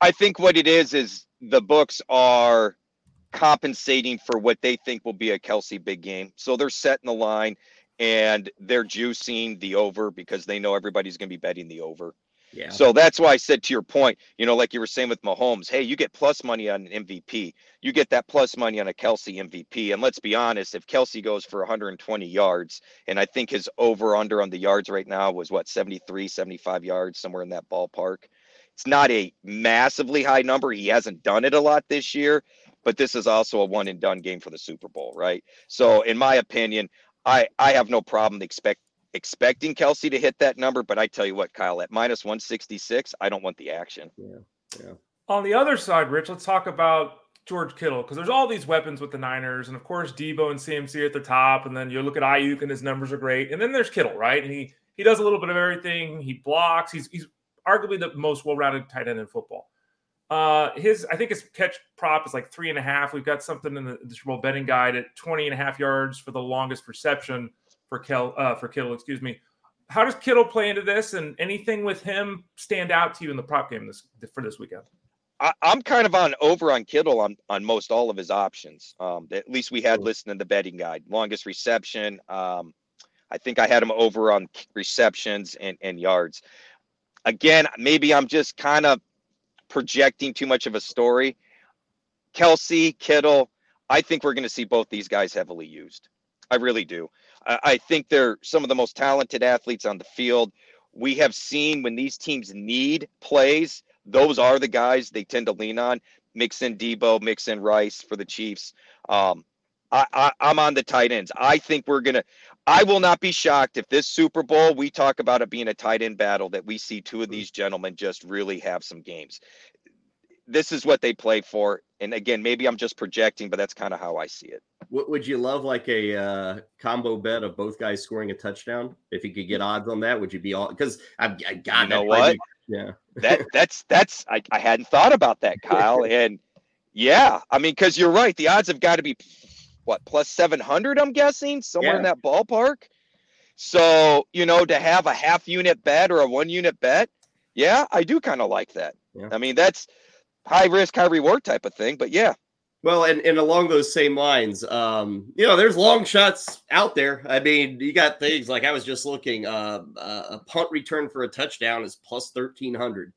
I think what it is is the books are compensating for what they think will be a Kelce big game. So they're setting the line and they're juicing the over because they know everybody's going to be betting the over. Yeah. So that's why I said to your point, you know, like you were saying with Mahomes, hey, you get plus money on an MVP. You get that plus money on a Kelce MVP. And let's be honest, if Kelce goes for 120 yards, and I think his over under on the yards right now was what, 73, 75 yards, somewhere in that ballpark. It's not a massively high number. He hasn't done it a lot this year, but this is also a one and done game for the Super Bowl, right? So, in my opinion, I I have no problem expect expecting Kelce to hit that number, but I tell you what, Kyle, at minus 166, I don't want the action. Yeah. Yeah. On the other side, Rich, let's talk about George Kittle because there's all these weapons with the Niners, and of course Deebo and CMC at the top, and then you look at Aiyuk and his numbers are great, and then there's Kittle, right? And he he does a little bit of everything. He blocks. He's he's arguably the most well-rounded tight end in football. Uh, his I think his catch prop is like three and a half. We've got something in the, the Super Bowl betting guide at 20 and a half yards for the longest reception for Kel uh, for Kittle. Excuse me. How does Kittle play into this, and anything with him stand out to you in the prop game this for this weekend? I, am kind of on over on Kittle on on most all of his options. Um, at least we had listed in the betting guide. Longest reception. Um, I think I had him over on receptions and and yards. Again, maybe I'm just kind of projecting too much of a story. Kelce, Kittle, I think we're going to see both these guys heavily used. I really do. I, I think they're some of the most talented athletes on the field. We have seen when these teams need plays, those are the guys they tend to lean on. Mix in Deebo, mix in Rice for the Chiefs. Um, I, I, I'm on the tight ends. I think we're gonna. I will not be shocked if this Super Bowl we talk about it being a tight end battle that we see two of these gentlemen just really have some games. This is what they play for, and again, maybe I'm just projecting, but that's kind of how I see it. Would you love like a uh, combo bet of both guys scoring a touchdown? If you could get odds on that, would you be all? Because I, I got you know what? yeah, that that's that's I, I hadn't thought about that, Kyle, and yeah, I mean, because you're right, the odds have got to be what plus 700 i'm guessing? Somewhere yeah. in that ballpark? So you know to have a half unit bet or a one unit bet yeah i do kind of like that. Yeah. i mean that's high risk high reward type of thing but yeah. Well and, and along those same lines um you know there's long shots out there. I mean you got things like i was just looking uh, uh a punt return for a touchdown is plus 1300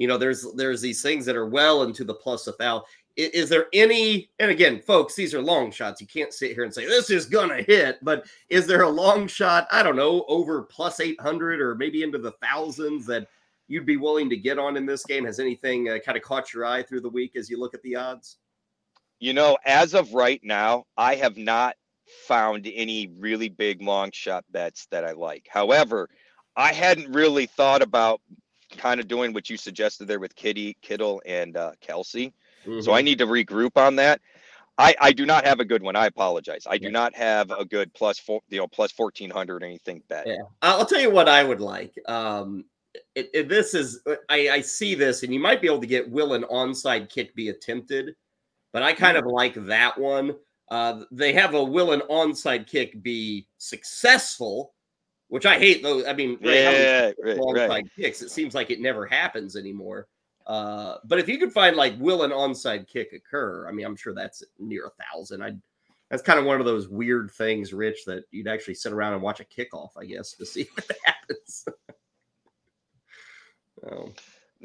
you know there's there's these things that are well into the plus a thousand is there any and again folks these are long shots. You can't sit here and say this is gonna hit but is there a long shot i don't know over plus 800 or maybe into the thousands that you'd be willing to get on in this game? Has anything uh, kind of caught your eye through the week as you look at the odds? You know as of right now i have not found any really big long shot bets that i like. However i hadn't really thought about kind of doing what you suggested there with kitty kittle and uh, kelce Mm-hmm. So I mm-hmm. need to regroup on that. I, I do not have a good one. I apologize. I do yeah. not have a good plus four, you know, plus fourteen hundred anything bet. Yeah, I'll tell you what I would like. Um, it, it, this is I, I see this, and you might be able to get will an onside kick be attempted, but I kind of mm-hmm. like that one. Uh, they have a will an onside kick be successful, which I hate. Though I mean, yeah, right, onside right. kicks. It seems like it never happens anymore. Uh, but if you could find like will an onside kick occur, I mean, I'm sure that's near a thousand. I that's kind of one of those weird things, Rich, that you'd actually sit around and watch a kickoff, I guess, to see what happens. um,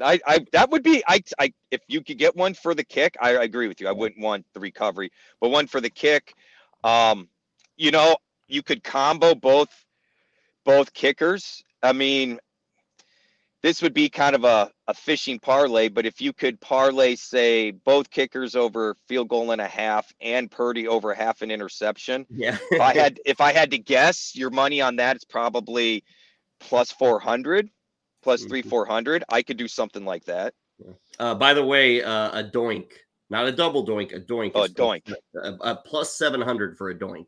I, I that would be I, I if you could get one for the kick, I, I agree with you. I wouldn't want the recovery, but one for the kick. Um, you know, you could combo both both kickers. I mean, this would be kind of a, a fishing parlay, but if you could parlay, say, both kickers over field goal and a half and Purdy over half an interception. Yeah. if I had if I had to guess, your money on that is probably plus four hundred, plus three mm-hmm. four hundred. I could do something like that. Uh, by the way, uh, a doink, not a double doink, a doink. Oh, a doink. A, a plus seven hundred for a doink.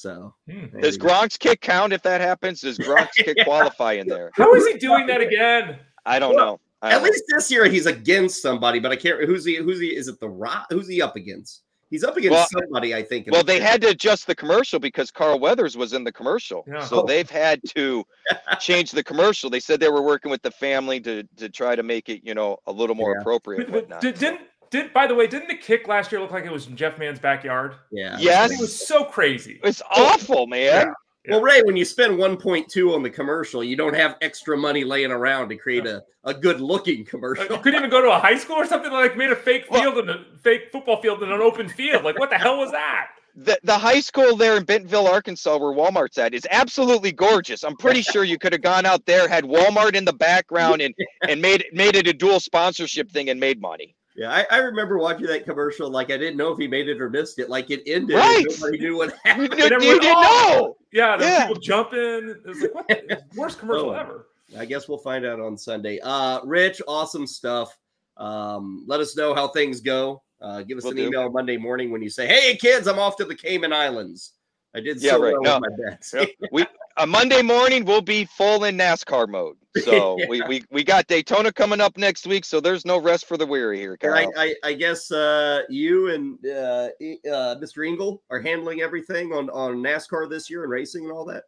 So hmm. does Gronk's kick count if that happens? Does Gronk's kick qualify in there? How is he doing that again? I don't well, know. I don't at know. least this year he's against somebody, but I can't. Who's he? Who's he? Is it the Rock? Who's he up against? He's up against well, somebody, I think. Well, the they had to adjust the commercial because Carl Weathers was in the commercial, yeah. so oh. they've had to change the commercial. They said they were working with the family to to try to make it, you know, a little more yeah. appropriate. Did, didn't did by the way, didn't the kick last year look like it was in Jeff Mans' backyard? Yeah. Yes. It was so crazy. It's awful, man. Yeah. Yeah. Well, Ray, when you spend 1.2 on the commercial, you don't have extra money laying around to create a, a good looking commercial. Uh, you couldn't even go to a high school or something like made a fake field well, and a fake football field in an open field. Like, what the hell was that? The, the high school there in Bentonville, Arkansas, where Walmart's at, is absolutely gorgeous. I'm pretty sure you could have gone out there, had Walmart in the background, and and made made it a dual sponsorship thing and made money. Yeah, I, I, remember watching that commercial. Like I didn't know if he made it or missed it. Like it ended. Right. Nobody knew what happened. You, you didn't know. Yeah, yeah. people jumping. It was like the worst commercial oh, ever. I guess we'll find out on Sunday. Uh, Rich, awesome stuff. Um, let us know how things go. Uh, give us we'll an do. email Monday morning when you say, "Hey kids, I'm off to the Cayman Islands." I did yeah, so right. well no. with my bets. Yeah. we a Monday morning we'll be full in NASCAR mode. So Yeah. we, we we got Daytona coming up next week, so there's no rest for the weary here, Or I, I, I guess uh, you and uh, uh, Mr. Engel are handling everything on, on NASCAR this year and racing and all that.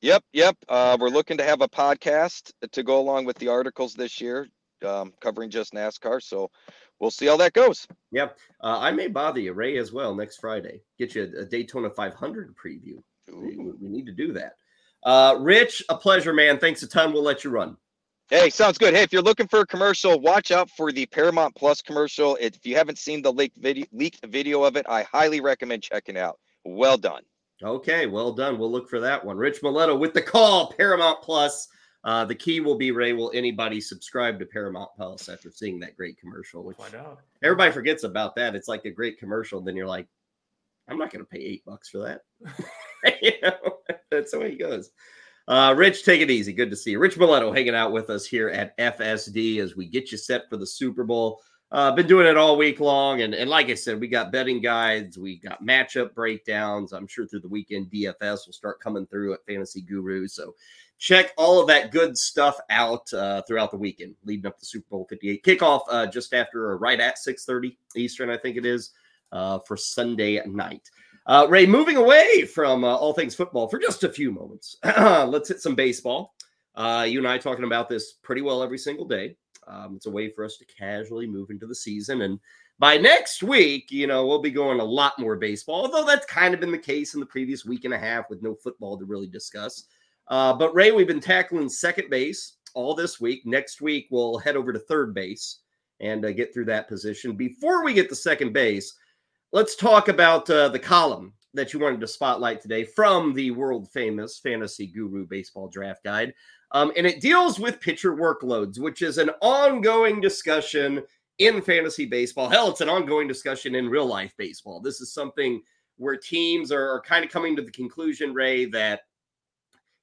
Yep, yep. Uh, we're looking to have a podcast to go along with the articles this year, um, covering just NASCAR. So we'll see how that goes. Yep. Uh, I may bother you, Ray, as well next Friday. Get you a, a Daytona 500 preview. We, we need to do that. Uh, Rich, a pleasure, man. Thanks a ton. We'll let you run. Hey, sounds good. Hey, if you're looking for a commercial, watch out for the Paramount Plus commercial. If you haven't seen the leaked video, leaked video of it, I highly recommend checking out. Well done. Okay, well done. We'll look for that one. Rich Maletto with the call, Paramount Plus. Uh, the key will be, Ray, will anybody subscribe to Paramount Plus after seeing that great commercial? Which Find out. everybody forgets about that. It's like a great commercial. Then you're like, I'm not going to pay eight bucks for that. you know, that's the way it goes. Uh, Rich, take it easy. Good to see you. Rich Maletto hanging out with us here at FSD as we get you set for the Super Bowl. Uh, been doing it all week long, and, and like I said, we got betting guides, we got matchup breakdowns. I'm sure through the weekend DFS will start coming through at Fantasy Guru. So check all of that good stuff out uh, throughout the weekend, leading up to Super Bowl 58 kickoff uh, just after or right at 6:30 Eastern, I think it is, uh, for Sunday night. Uh, Ray, moving away from uh, all things football for just a few moments, let's hit some baseball. Uh, you and I talking about this pretty well every single day. Um, it's a way for us to casually move into the season. And by next week, you know, we'll be going a lot more baseball, although that's kind of been the case in the previous week and a half with no football to really discuss. Uh, but Ray, we've been tackling second base all this week. Next week, we'll head over to third base and uh, get through that position. Before we get to second base, let's talk about uh, the column that you wanted to spotlight today from the world famous Fantasy Guru Baseball Draft Guide. Um, and it deals with pitcher workloads, which is an ongoing discussion in fantasy baseball. Hell, it's an ongoing discussion in real life baseball. This is something where teams are, are kind of coming to the conclusion, Ray, that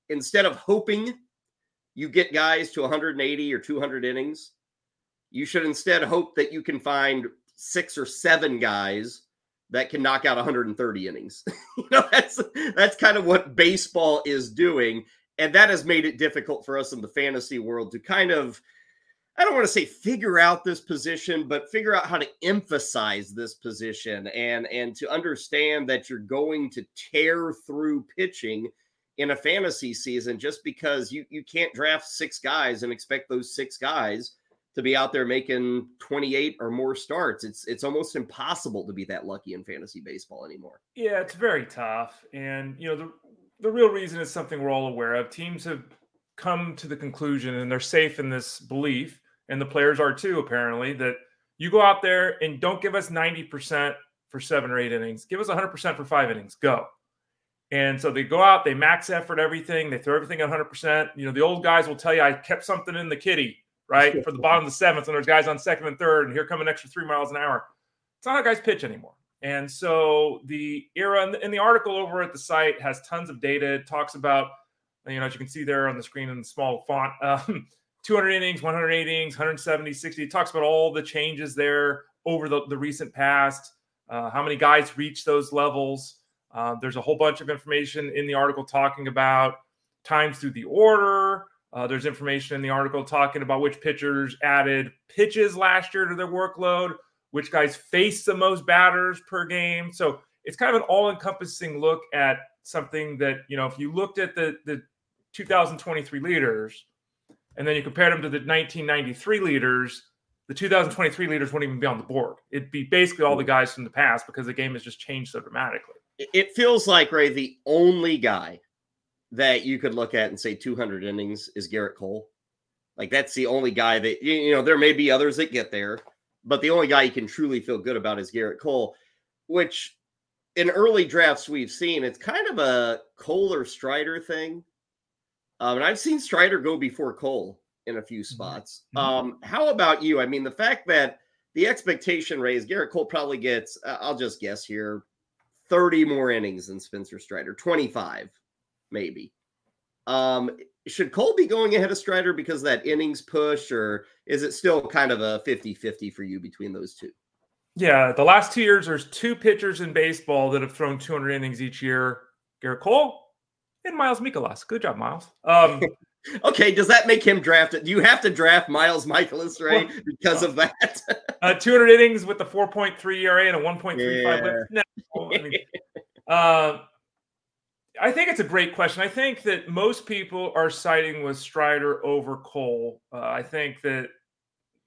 instead of hoping you get guys to 180 or 200 innings, you should instead hope that you can find six or seven guys that can knock out 130 innings. you know, that's that's kind of what baseball is doing and that has made it difficult for us in the fantasy world to kind of I don't want to say figure out this position, but figure out how to emphasize this position and and to understand that you're going to tear through pitching in a fantasy season just because you you can't draft six guys and expect those six guys to be out there making 28 or more starts. It's it's almost impossible to be that lucky in fantasy baseball anymore. Yeah, it's very tough. And, you know, the, the real reason is something we're all aware of. Teams have come to the conclusion and they're safe in this belief, and the players are too, apparently, that you go out there and don't give us 90% for seven or eight innings. Give us 100% for five innings. Go. And so they go out, they max effort everything, they throw everything at 100%. You know, the old guys will tell you, I kept something in the kitty, right? For the bottom of the seventh, and there's guys on second and third, and here come an extra three miles an hour. It's not how guys pitch anymore. And so the era in the, in the article over at the site has tons of data. It talks about, you know, as you can see there on the screen in the small font, um, 200 innings, 108 innings, 170, 60. It talks about all the changes there over the, the recent past, uh, how many guys reach those levels. Uh, there's a whole bunch of information in the article talking about times through the order. Uh, there's information in the article talking about which pitchers added pitches last year to their workload, which guys face the most batters per game. So it's kind of an all-encompassing look at something that you know if you looked at the the 2023 leaders and then you compared them to the 1993 leaders the 2023 leaders wouldn't even be on the board it'd be basically all the guys from the past because the game has just changed so dramatically It- It feels like Ray, the only guy that you could look at and say 200 innings is Gerrit Cole. Like that's the only guy that you know. There may be others that get there, but the only guy you can truly feel good about is Gerrit Cole, which in early drafts we've seen it's kind of a Cole or Strider thing. Um, and I've seen Strider go before Cole in a few spots. Mhm. Um, how about you? I mean, the fact that the expectation raised Gerrit Cole probably gets, uh, I'll just guess here, 30 more innings than Spencer Strider, 25 maybe. Um, should Cole be going ahead of Strider because of that innings push, or is it still kind of a 50 50 for you between those two? yeah the last two years there's two pitchers in baseball that have thrown 200 innings each year gerrit cole and Miles Mikolas. Good job, Miles. Um, okay, does that make him drafted? Do you have to draft Miles Mikolas, right? Well, because of that? uh, 200 innings with the 4.3 ERA and a 1.35 yeah. No, I, mean, uh, I think it's a great question. I think that most people are siding with Strider over Cole. Uh, I think that,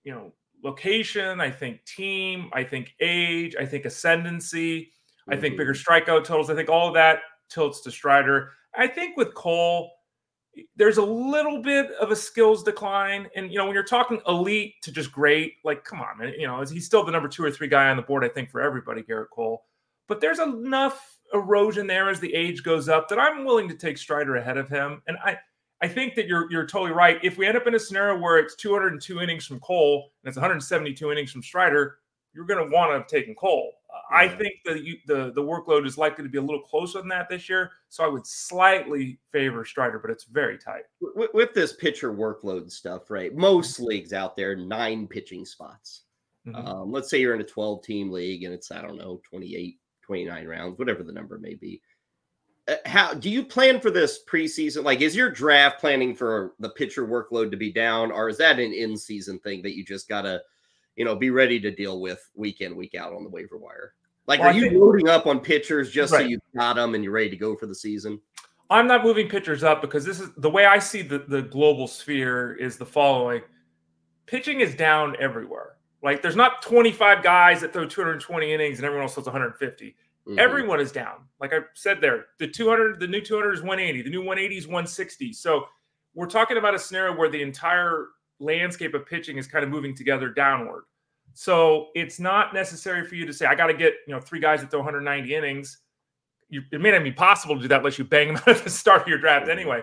you know, location, I think team, I think age, I think ascendancy, mm-hmm. I think bigger mm-hmm. strikeout totals. I think all of that tilts to Strider. I think with Cole, there's a little bit of a skills decline. And, you know, when you're talking elite to just great, like, come on, man, you know, he's still the number two or three guy on the board, I think, for everybody, Gerrit Cole. But there's enough erosion there as the age goes up that I'm willing to take Strider ahead of him. And I, I think that you're you're totally right. If we end up in a scenario where it's 202 innings from Cole and it's 172 innings from Strider, you're going to want to have taken Cole. Yeah. I think the, the the workload is likely to be a little closer than that this year, so I would slightly favor Strider, but it's very tight. With, with this pitcher workload stuff, right? Most leagues out there nine pitching spots. Mm-hmm. Um, let's say you're in a 12 team league and it's I don't know 28, 29 rounds, whatever the number may be. Uh, how do you plan for this preseason? Like, is your draft planning for the pitcher workload to be down, or is that an in season thing that you just gotta you know, be ready to deal with week in, week out on the waiver wire? Like, well, are you think, loading up on pitchers just right. so you got them and you're ready to go for the season? I'm not moving pitchers up because this is the way I see the, the global sphere is the following pitching is down everywhere. Like, there's not 25 guys that throw 220 innings and everyone else throws 150. Mm-hmm. Everyone is down. Like I said there, the 200, the new 200 is 180, the new 180 is 160. So we're talking about a scenario where the entire landscape of pitching is kind of moving together downward. So it's not necessary for you to say, I got to get, you know, three guys that throw 190 innings. You, it may not be possible to do that unless you bang them at the start of your draft anyway.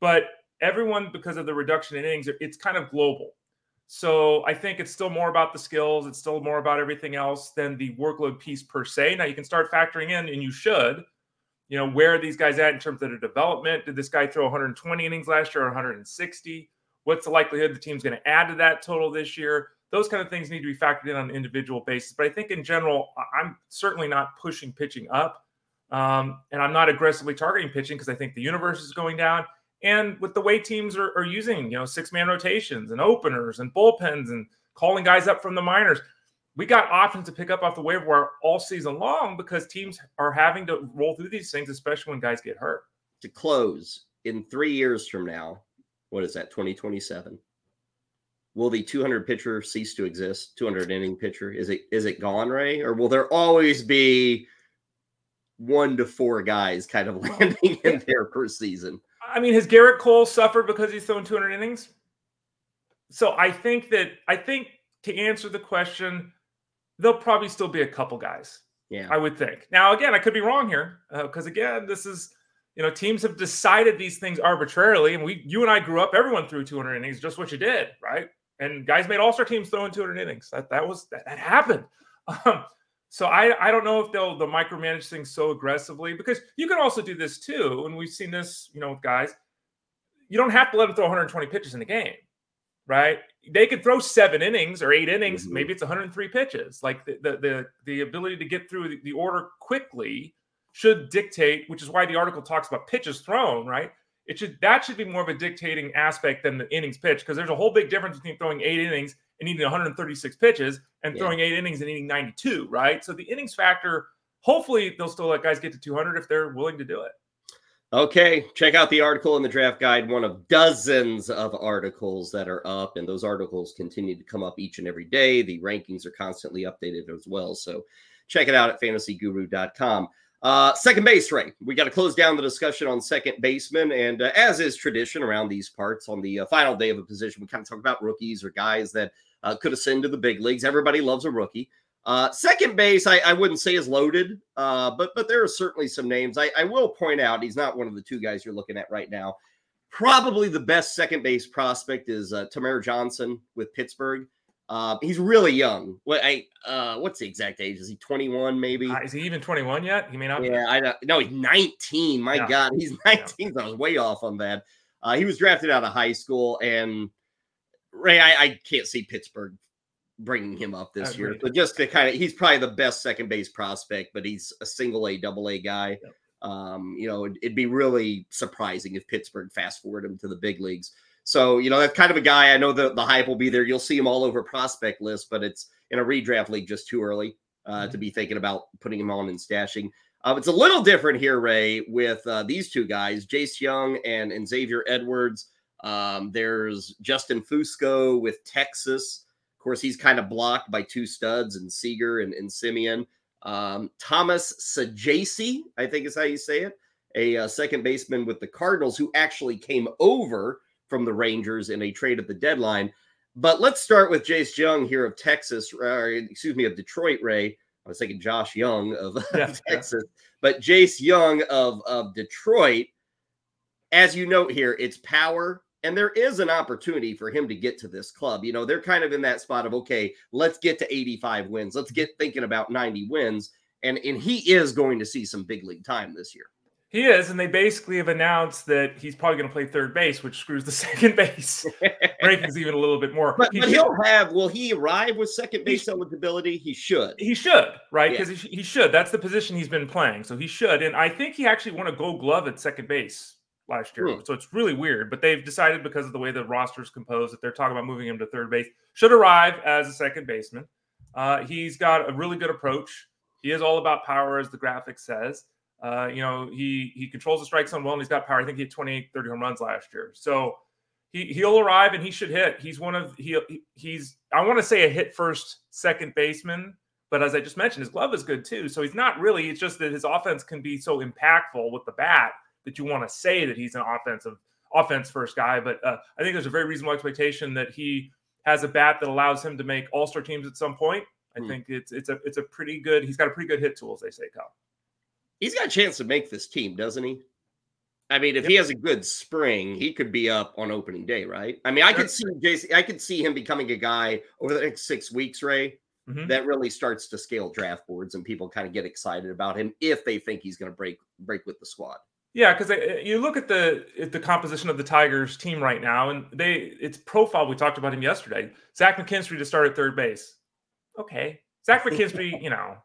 But everyone, because of the reduction in innings, it's kind of global. So I think it's still more about the skills. It's still more about everything else than the workload piece per se. Now you can start factoring in, and you should, you know, where are these guys at in terms of their development? Did this guy throw 120 innings last year or 160? What's the likelihood the team's going to add to that total this year? Those kind of things need to be factored in on an individual basis. But I think in general, I'm certainly not pushing pitching up. Um, and I'm not aggressively targeting pitching because I think the universe is going down. And with the way teams are, are using, you know, six man rotations and openers and bullpens and calling guys up from the minors, we got options to pick up off the waiver wire all season long because teams are having to roll through these things, especially when guys get hurt. To close in three years from now, what is that 2027 will the 200 pitcher cease to exist? 200 inning pitcher? Is it is it gone ray? Or will there always be one to four guys kind of landing in there per season i mean has gerrit cole suffered because he's thrown 200 innings so i think that i think to answer the question there'll probably still be a couple guys yeah i would think now again i could be wrong here because uh, again this is you know, teams have decided these things arbitrarily. And we, you and I grew up, everyone threw 200 innings, just what you did, right? And guys made all star teams throwing 200 innings. That that was that, that happened. Um, so I I don't know if they'll the micromanage things so aggressively because you can also do this too. And we've seen this, you know, with guys. You don't have to let them throw 120 pitches in a game, right? They could throw seven innings or eight innings. Mm-hmm. Maybe it's 103 pitches. Like the the the, the ability to get through the, the order quickly should dictate, which is why the article talks about pitches thrown, right? It should that should be more of a dictating aspect than the innings pitch because there's a whole big difference between throwing eight innings and needing 136 pitches and yeah. throwing eight innings and needing 92, right? So the innings factor, hopefully they'll still let guys get to 200 if they're willing to do it. Okay, check out the article in the draft guide, one of dozens of articles that are up, and those articles continue to come up each and every day. The rankings are constantly updated as well. So check it out at fantasyguru.com. Uh, second base, Ray. We got to close down the discussion on second baseman. And uh, as is tradition around these parts, on the uh, final day of a position, we kind of talk about rookies or guys that uh, could ascend to the big leagues. Everybody loves a rookie. Uh, second base, I, I, wouldn't say is loaded, uh, but but there are certainly some names. I, I will point out he's not one of the two guys you're looking at right now. Probably the best second base prospect is uh, Johnson with Pittsburgh. Uh, he's really young. What I uh, what's the exact age? Is he 21 maybe? Uh, is he even 21 yet? He may not. Yeah, I don't. No, he's 19. My yeah. God, he's 19. Yeah. I was way off on that. Uh, he was drafted out of high school, and Ray, I, I can't see Pittsburgh bringing him up this year. But just to kind of, he's probably the best second base prospect, but he's a single A, double A guy. Um, you know, it'd, it'd, be really surprising if Pittsburgh fast forward him to the big leagues. So, you know, that's kind of a guy. I know the, the hype will be there. You'll see him all over prospect lists, but it's in a redraft league just too early uh, to be thinking about putting him on and stashing. Uh, it's a little different here, Ray, with uh, these two guys, Jace Jung and, and Xavier Edwards. Um, there's Justin Foscue with Texas. Of course, he's kind of blocked by two studs and Seager and, and Semien. Um, Thomas Saggese, I think is how you say it, a, uh, second baseman with the Cardinals who actually came over from the Rangers in a trade at the deadline. But let's start with Jace Jung here of Texas, or excuse me, of Detroit, Ray. I was thinking Josh Jung of, yeah, Texas, yeah. but Jace Jung of, of Detroit. As you note here, it's power, and there is an opportunity for him to get to this club. You know, they're kind of in that spot of okay, let's get to 85 wins. Let's get thinking about 90 wins. And and he is going to see some big league time this year. He is, and they basically have announced that he's probably going to play third base, which screws the second base rankings even a little bit more. But, he but he'll have. Will he arrive with second base eligibility? He should. He should, right? Because yeah. he, he should. That's the position he's been playing, so he should. And I think he actually won a Gold Glove at second base last year, hmm. so it's really weird. But they've decided because of the way the roster is composed that they're talking about moving him to third base. Should arrive as a second baseman. Uh, he's got a really good approach. He is all about power, as the graphic says. Uh, you know, he he controls the strike zone well, and he's got power. I think he had 28, 30 home runs last year. So he he'll arrive and he should hit. He's one of he he's I want to say a hit first second baseman, but as I just mentioned, his glove is good too. So he's not really. It's just that his offense can be so impactful with the bat that you want to say that he's an offensive offense first guy. But uh, I think there's a very reasonable expectation that he has a bat that allows him to make All Star teams at some point. I hmm. think it's it's a it's a pretty good. He's got a pretty good hit tool, as they say, Kyle he's got a chance to make this team, doesn't he? I mean, if yep. he has a good spring, he could be up on opening day, right? I mean, I could see Jason, I could see him becoming a guy over the next six weeks, Ray, mm-hmm. that really starts to scale draft boards and people kind of get excited about him if they think he's going to break break with the squad. Yeah, because you look at the at the composition of the Tigers team right now, and they it's profile. We talked about him yesterday. Zach McKinstry to start at third base. Okay, Zach McKinstry, you know,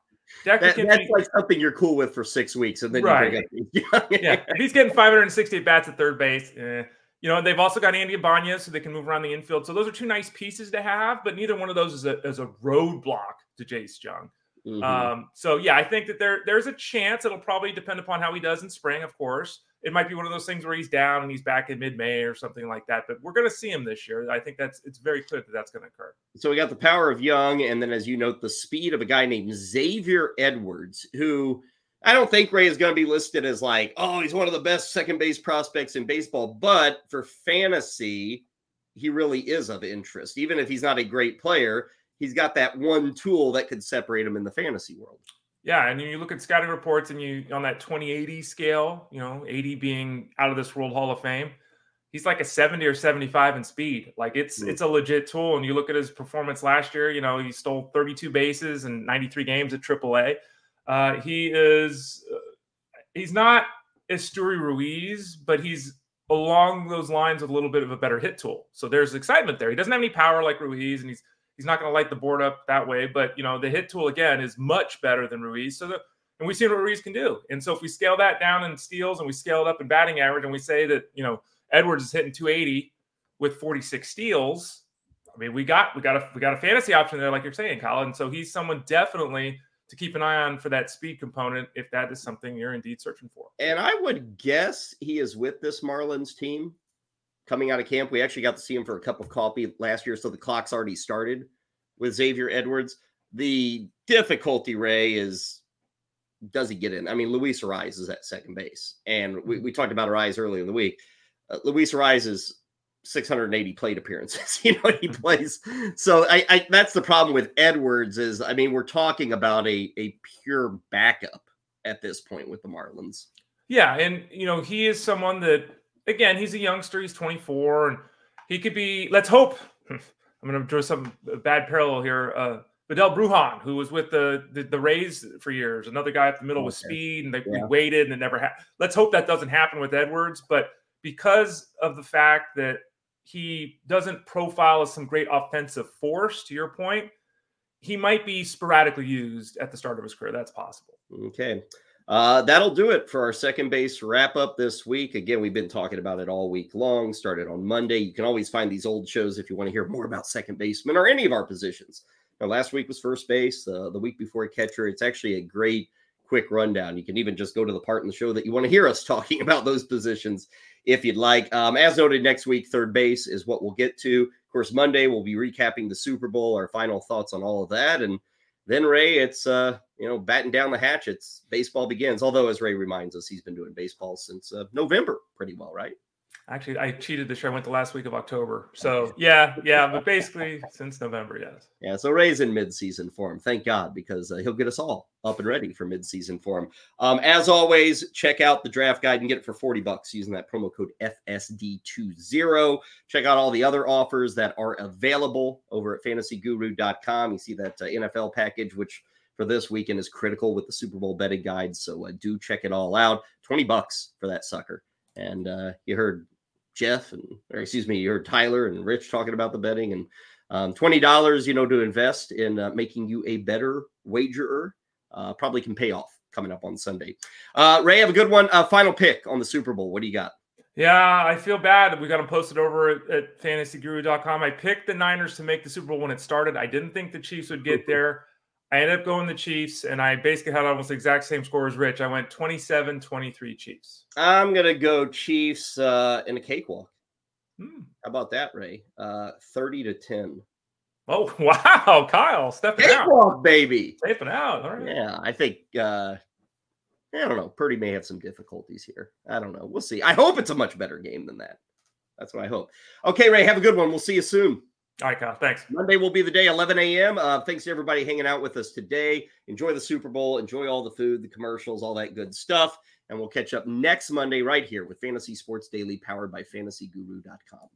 Zach that, that's like something you're cool with for six weeks, and then right. yeah, he's getting 560 bats at third base. Eh. You know, they've also got Andy Ibanez, so they can move around the infield. So those are two nice pieces to have, but neither one of those is a, is a roadblock to Jace Jung. Mm-hmm. Um, so yeah, I think that there there's a chance. It'll probably depend upon how he does in spring, of course. It might be one of those things where he's down and he's back in mid-May or something like that. But we're going to see him this year. I think that's it's very clear that that's going to occur. So we got the power of Jung, and then as you note, the speed of a guy named Xavier Edwards, who I don't think Ray is going to be listed as like, oh, he's one of the best second base prospects in baseball. But for fantasy, he really is of interest, even if he's not a great player he's got that one tool that could separate him in the fantasy world. Yeah, and you look at scouting reports and you on that 2080 scale, you know, 80 being out of this world hall of fame, he's like a 70 or 75 in speed. Like it's mm. it's a legit tool. And you look at his performance last year, you know, he stole 32 bases and 93 games at AAA. Uh, he is uh, he's not Esteury Ruiz, but he's along those lines with a little bit of a better hit tool. So there's excitement there. He doesn't have any power like Ruiz, and he's He's not going to light the board up that way, but you know the hit tool again is much better than Ruiz. So the, and we've seen what Ruiz can do. And so if we scale that down in steals and we scale it up in batting average, and we say that you know Edwards is hitting 280 with 46 steals, I mean we got we got a we got a fantasy option there, like you're saying, Colin. So he's someone definitely to keep an eye on for that speed component if that is something you're indeed searching for. And I would guess he is with this Marlins team coming out of camp. We actually got to see him for a cup of coffee last year, so the clock's already started with Xavier Edwards. The difficulty, Ray, is does he get in? I mean, Luis Arraez is at second base, and we, we talked about Arraez earlier in the week. Uh, Luis Arraez is 680 plate appearances. you know he plays. So I, I that's the problem with Edwards is I mean we're talking about a a pure backup at this point with the Marlins. Yeah, and you know he is someone that again, he's a youngster. He's 24, and he could be. Let's hope. I'm going to draw some bad parallel here. Uh, Vidal Bruján, who was with the, the, the Rays for years, another guy up the middle okay. with speed, and they yeah. waited and it never happened. Let's hope that doesn't happen with Edwards. But because of the fact that he doesn't profile as some great offensive force, to your point, he might be sporadically used at the start of his career. That's possible. Okay. Uh, that'll do it for our second base wrap up this week. Again, we've been talking about it all week long. Started on Monday. You can always find these old shows if you want to hear more about second baseman or any of our positions. Now, last week was first base. Uh, the week before catcher. It's actually a great quick rundown. You can even just go to the part in the show that you want to hear us talking about those positions if you'd like. Um, as noted, next week third base is what we'll get to. Of course, Monday we'll be recapping the Super Bowl, our final thoughts on all of that, and then Ray, it's uh, you know, batten down the hatchets. Baseball begins. Although, as Ray reminds us, he's been doing baseball since uh, November, pretty well, right? Actually, I cheated this year. I went the last week of October. So yeah, yeah, but basically since November, yes. Yeah, so Ray's in mid-season form. Thank God, because uh, he'll get us all up and ready for mid-season form. Um, as always, check out the draft guide and get it for 40 bucks using that promo code FSD20. Check out all the other offers that are available over at fantasyguru.com. You see that uh, NFL package, which for this weekend is critical with the Super Bowl betting guide. So uh, do check it all out. 20 bucks for that sucker. And uh, you heard Jeff and or excuse me, you heard Tyler and Rich talking about the betting and um, twenty dollars, you know, to invest in uh, making you a better wagerer uh, probably can pay off coming up on Sunday. Uh, Ray, have a good one. Uh, final pick on the Super Bowl. What do you got? Yeah, I feel bad. We got them posted over at, at fantasyguru.com. I picked the Niners to make the Super Bowl when it started. I didn't think the Chiefs would get there. I ended up going the Chiefs, and I basically had almost the exact same score as Rich. I went 27 23 Chiefs. I'm going to go Chiefs uh, in a cakewalk. Hmm. How about that, Ray? Uh, 30 to 10. Oh, wow. Kyle, stepping cakewalk, out. baby. Stepping out. All right. Yeah, I think, uh, I don't know. Purdy may have some difficulties here. I don't know. We'll see. I hope it's a much better game than that. That's what I hope. Okay, Ray, have a good one. We'll see you soon. All right, Kyle. Thanks. Monday will be the day, 11 a.m. Uh, thanks to everybody hanging out with us today. Enjoy the Super Bowl. Enjoy all the food, the commercials, all that good stuff. And we'll catch up next Monday right here with Fantasy Sports Daily, powered by fantasyguru.com.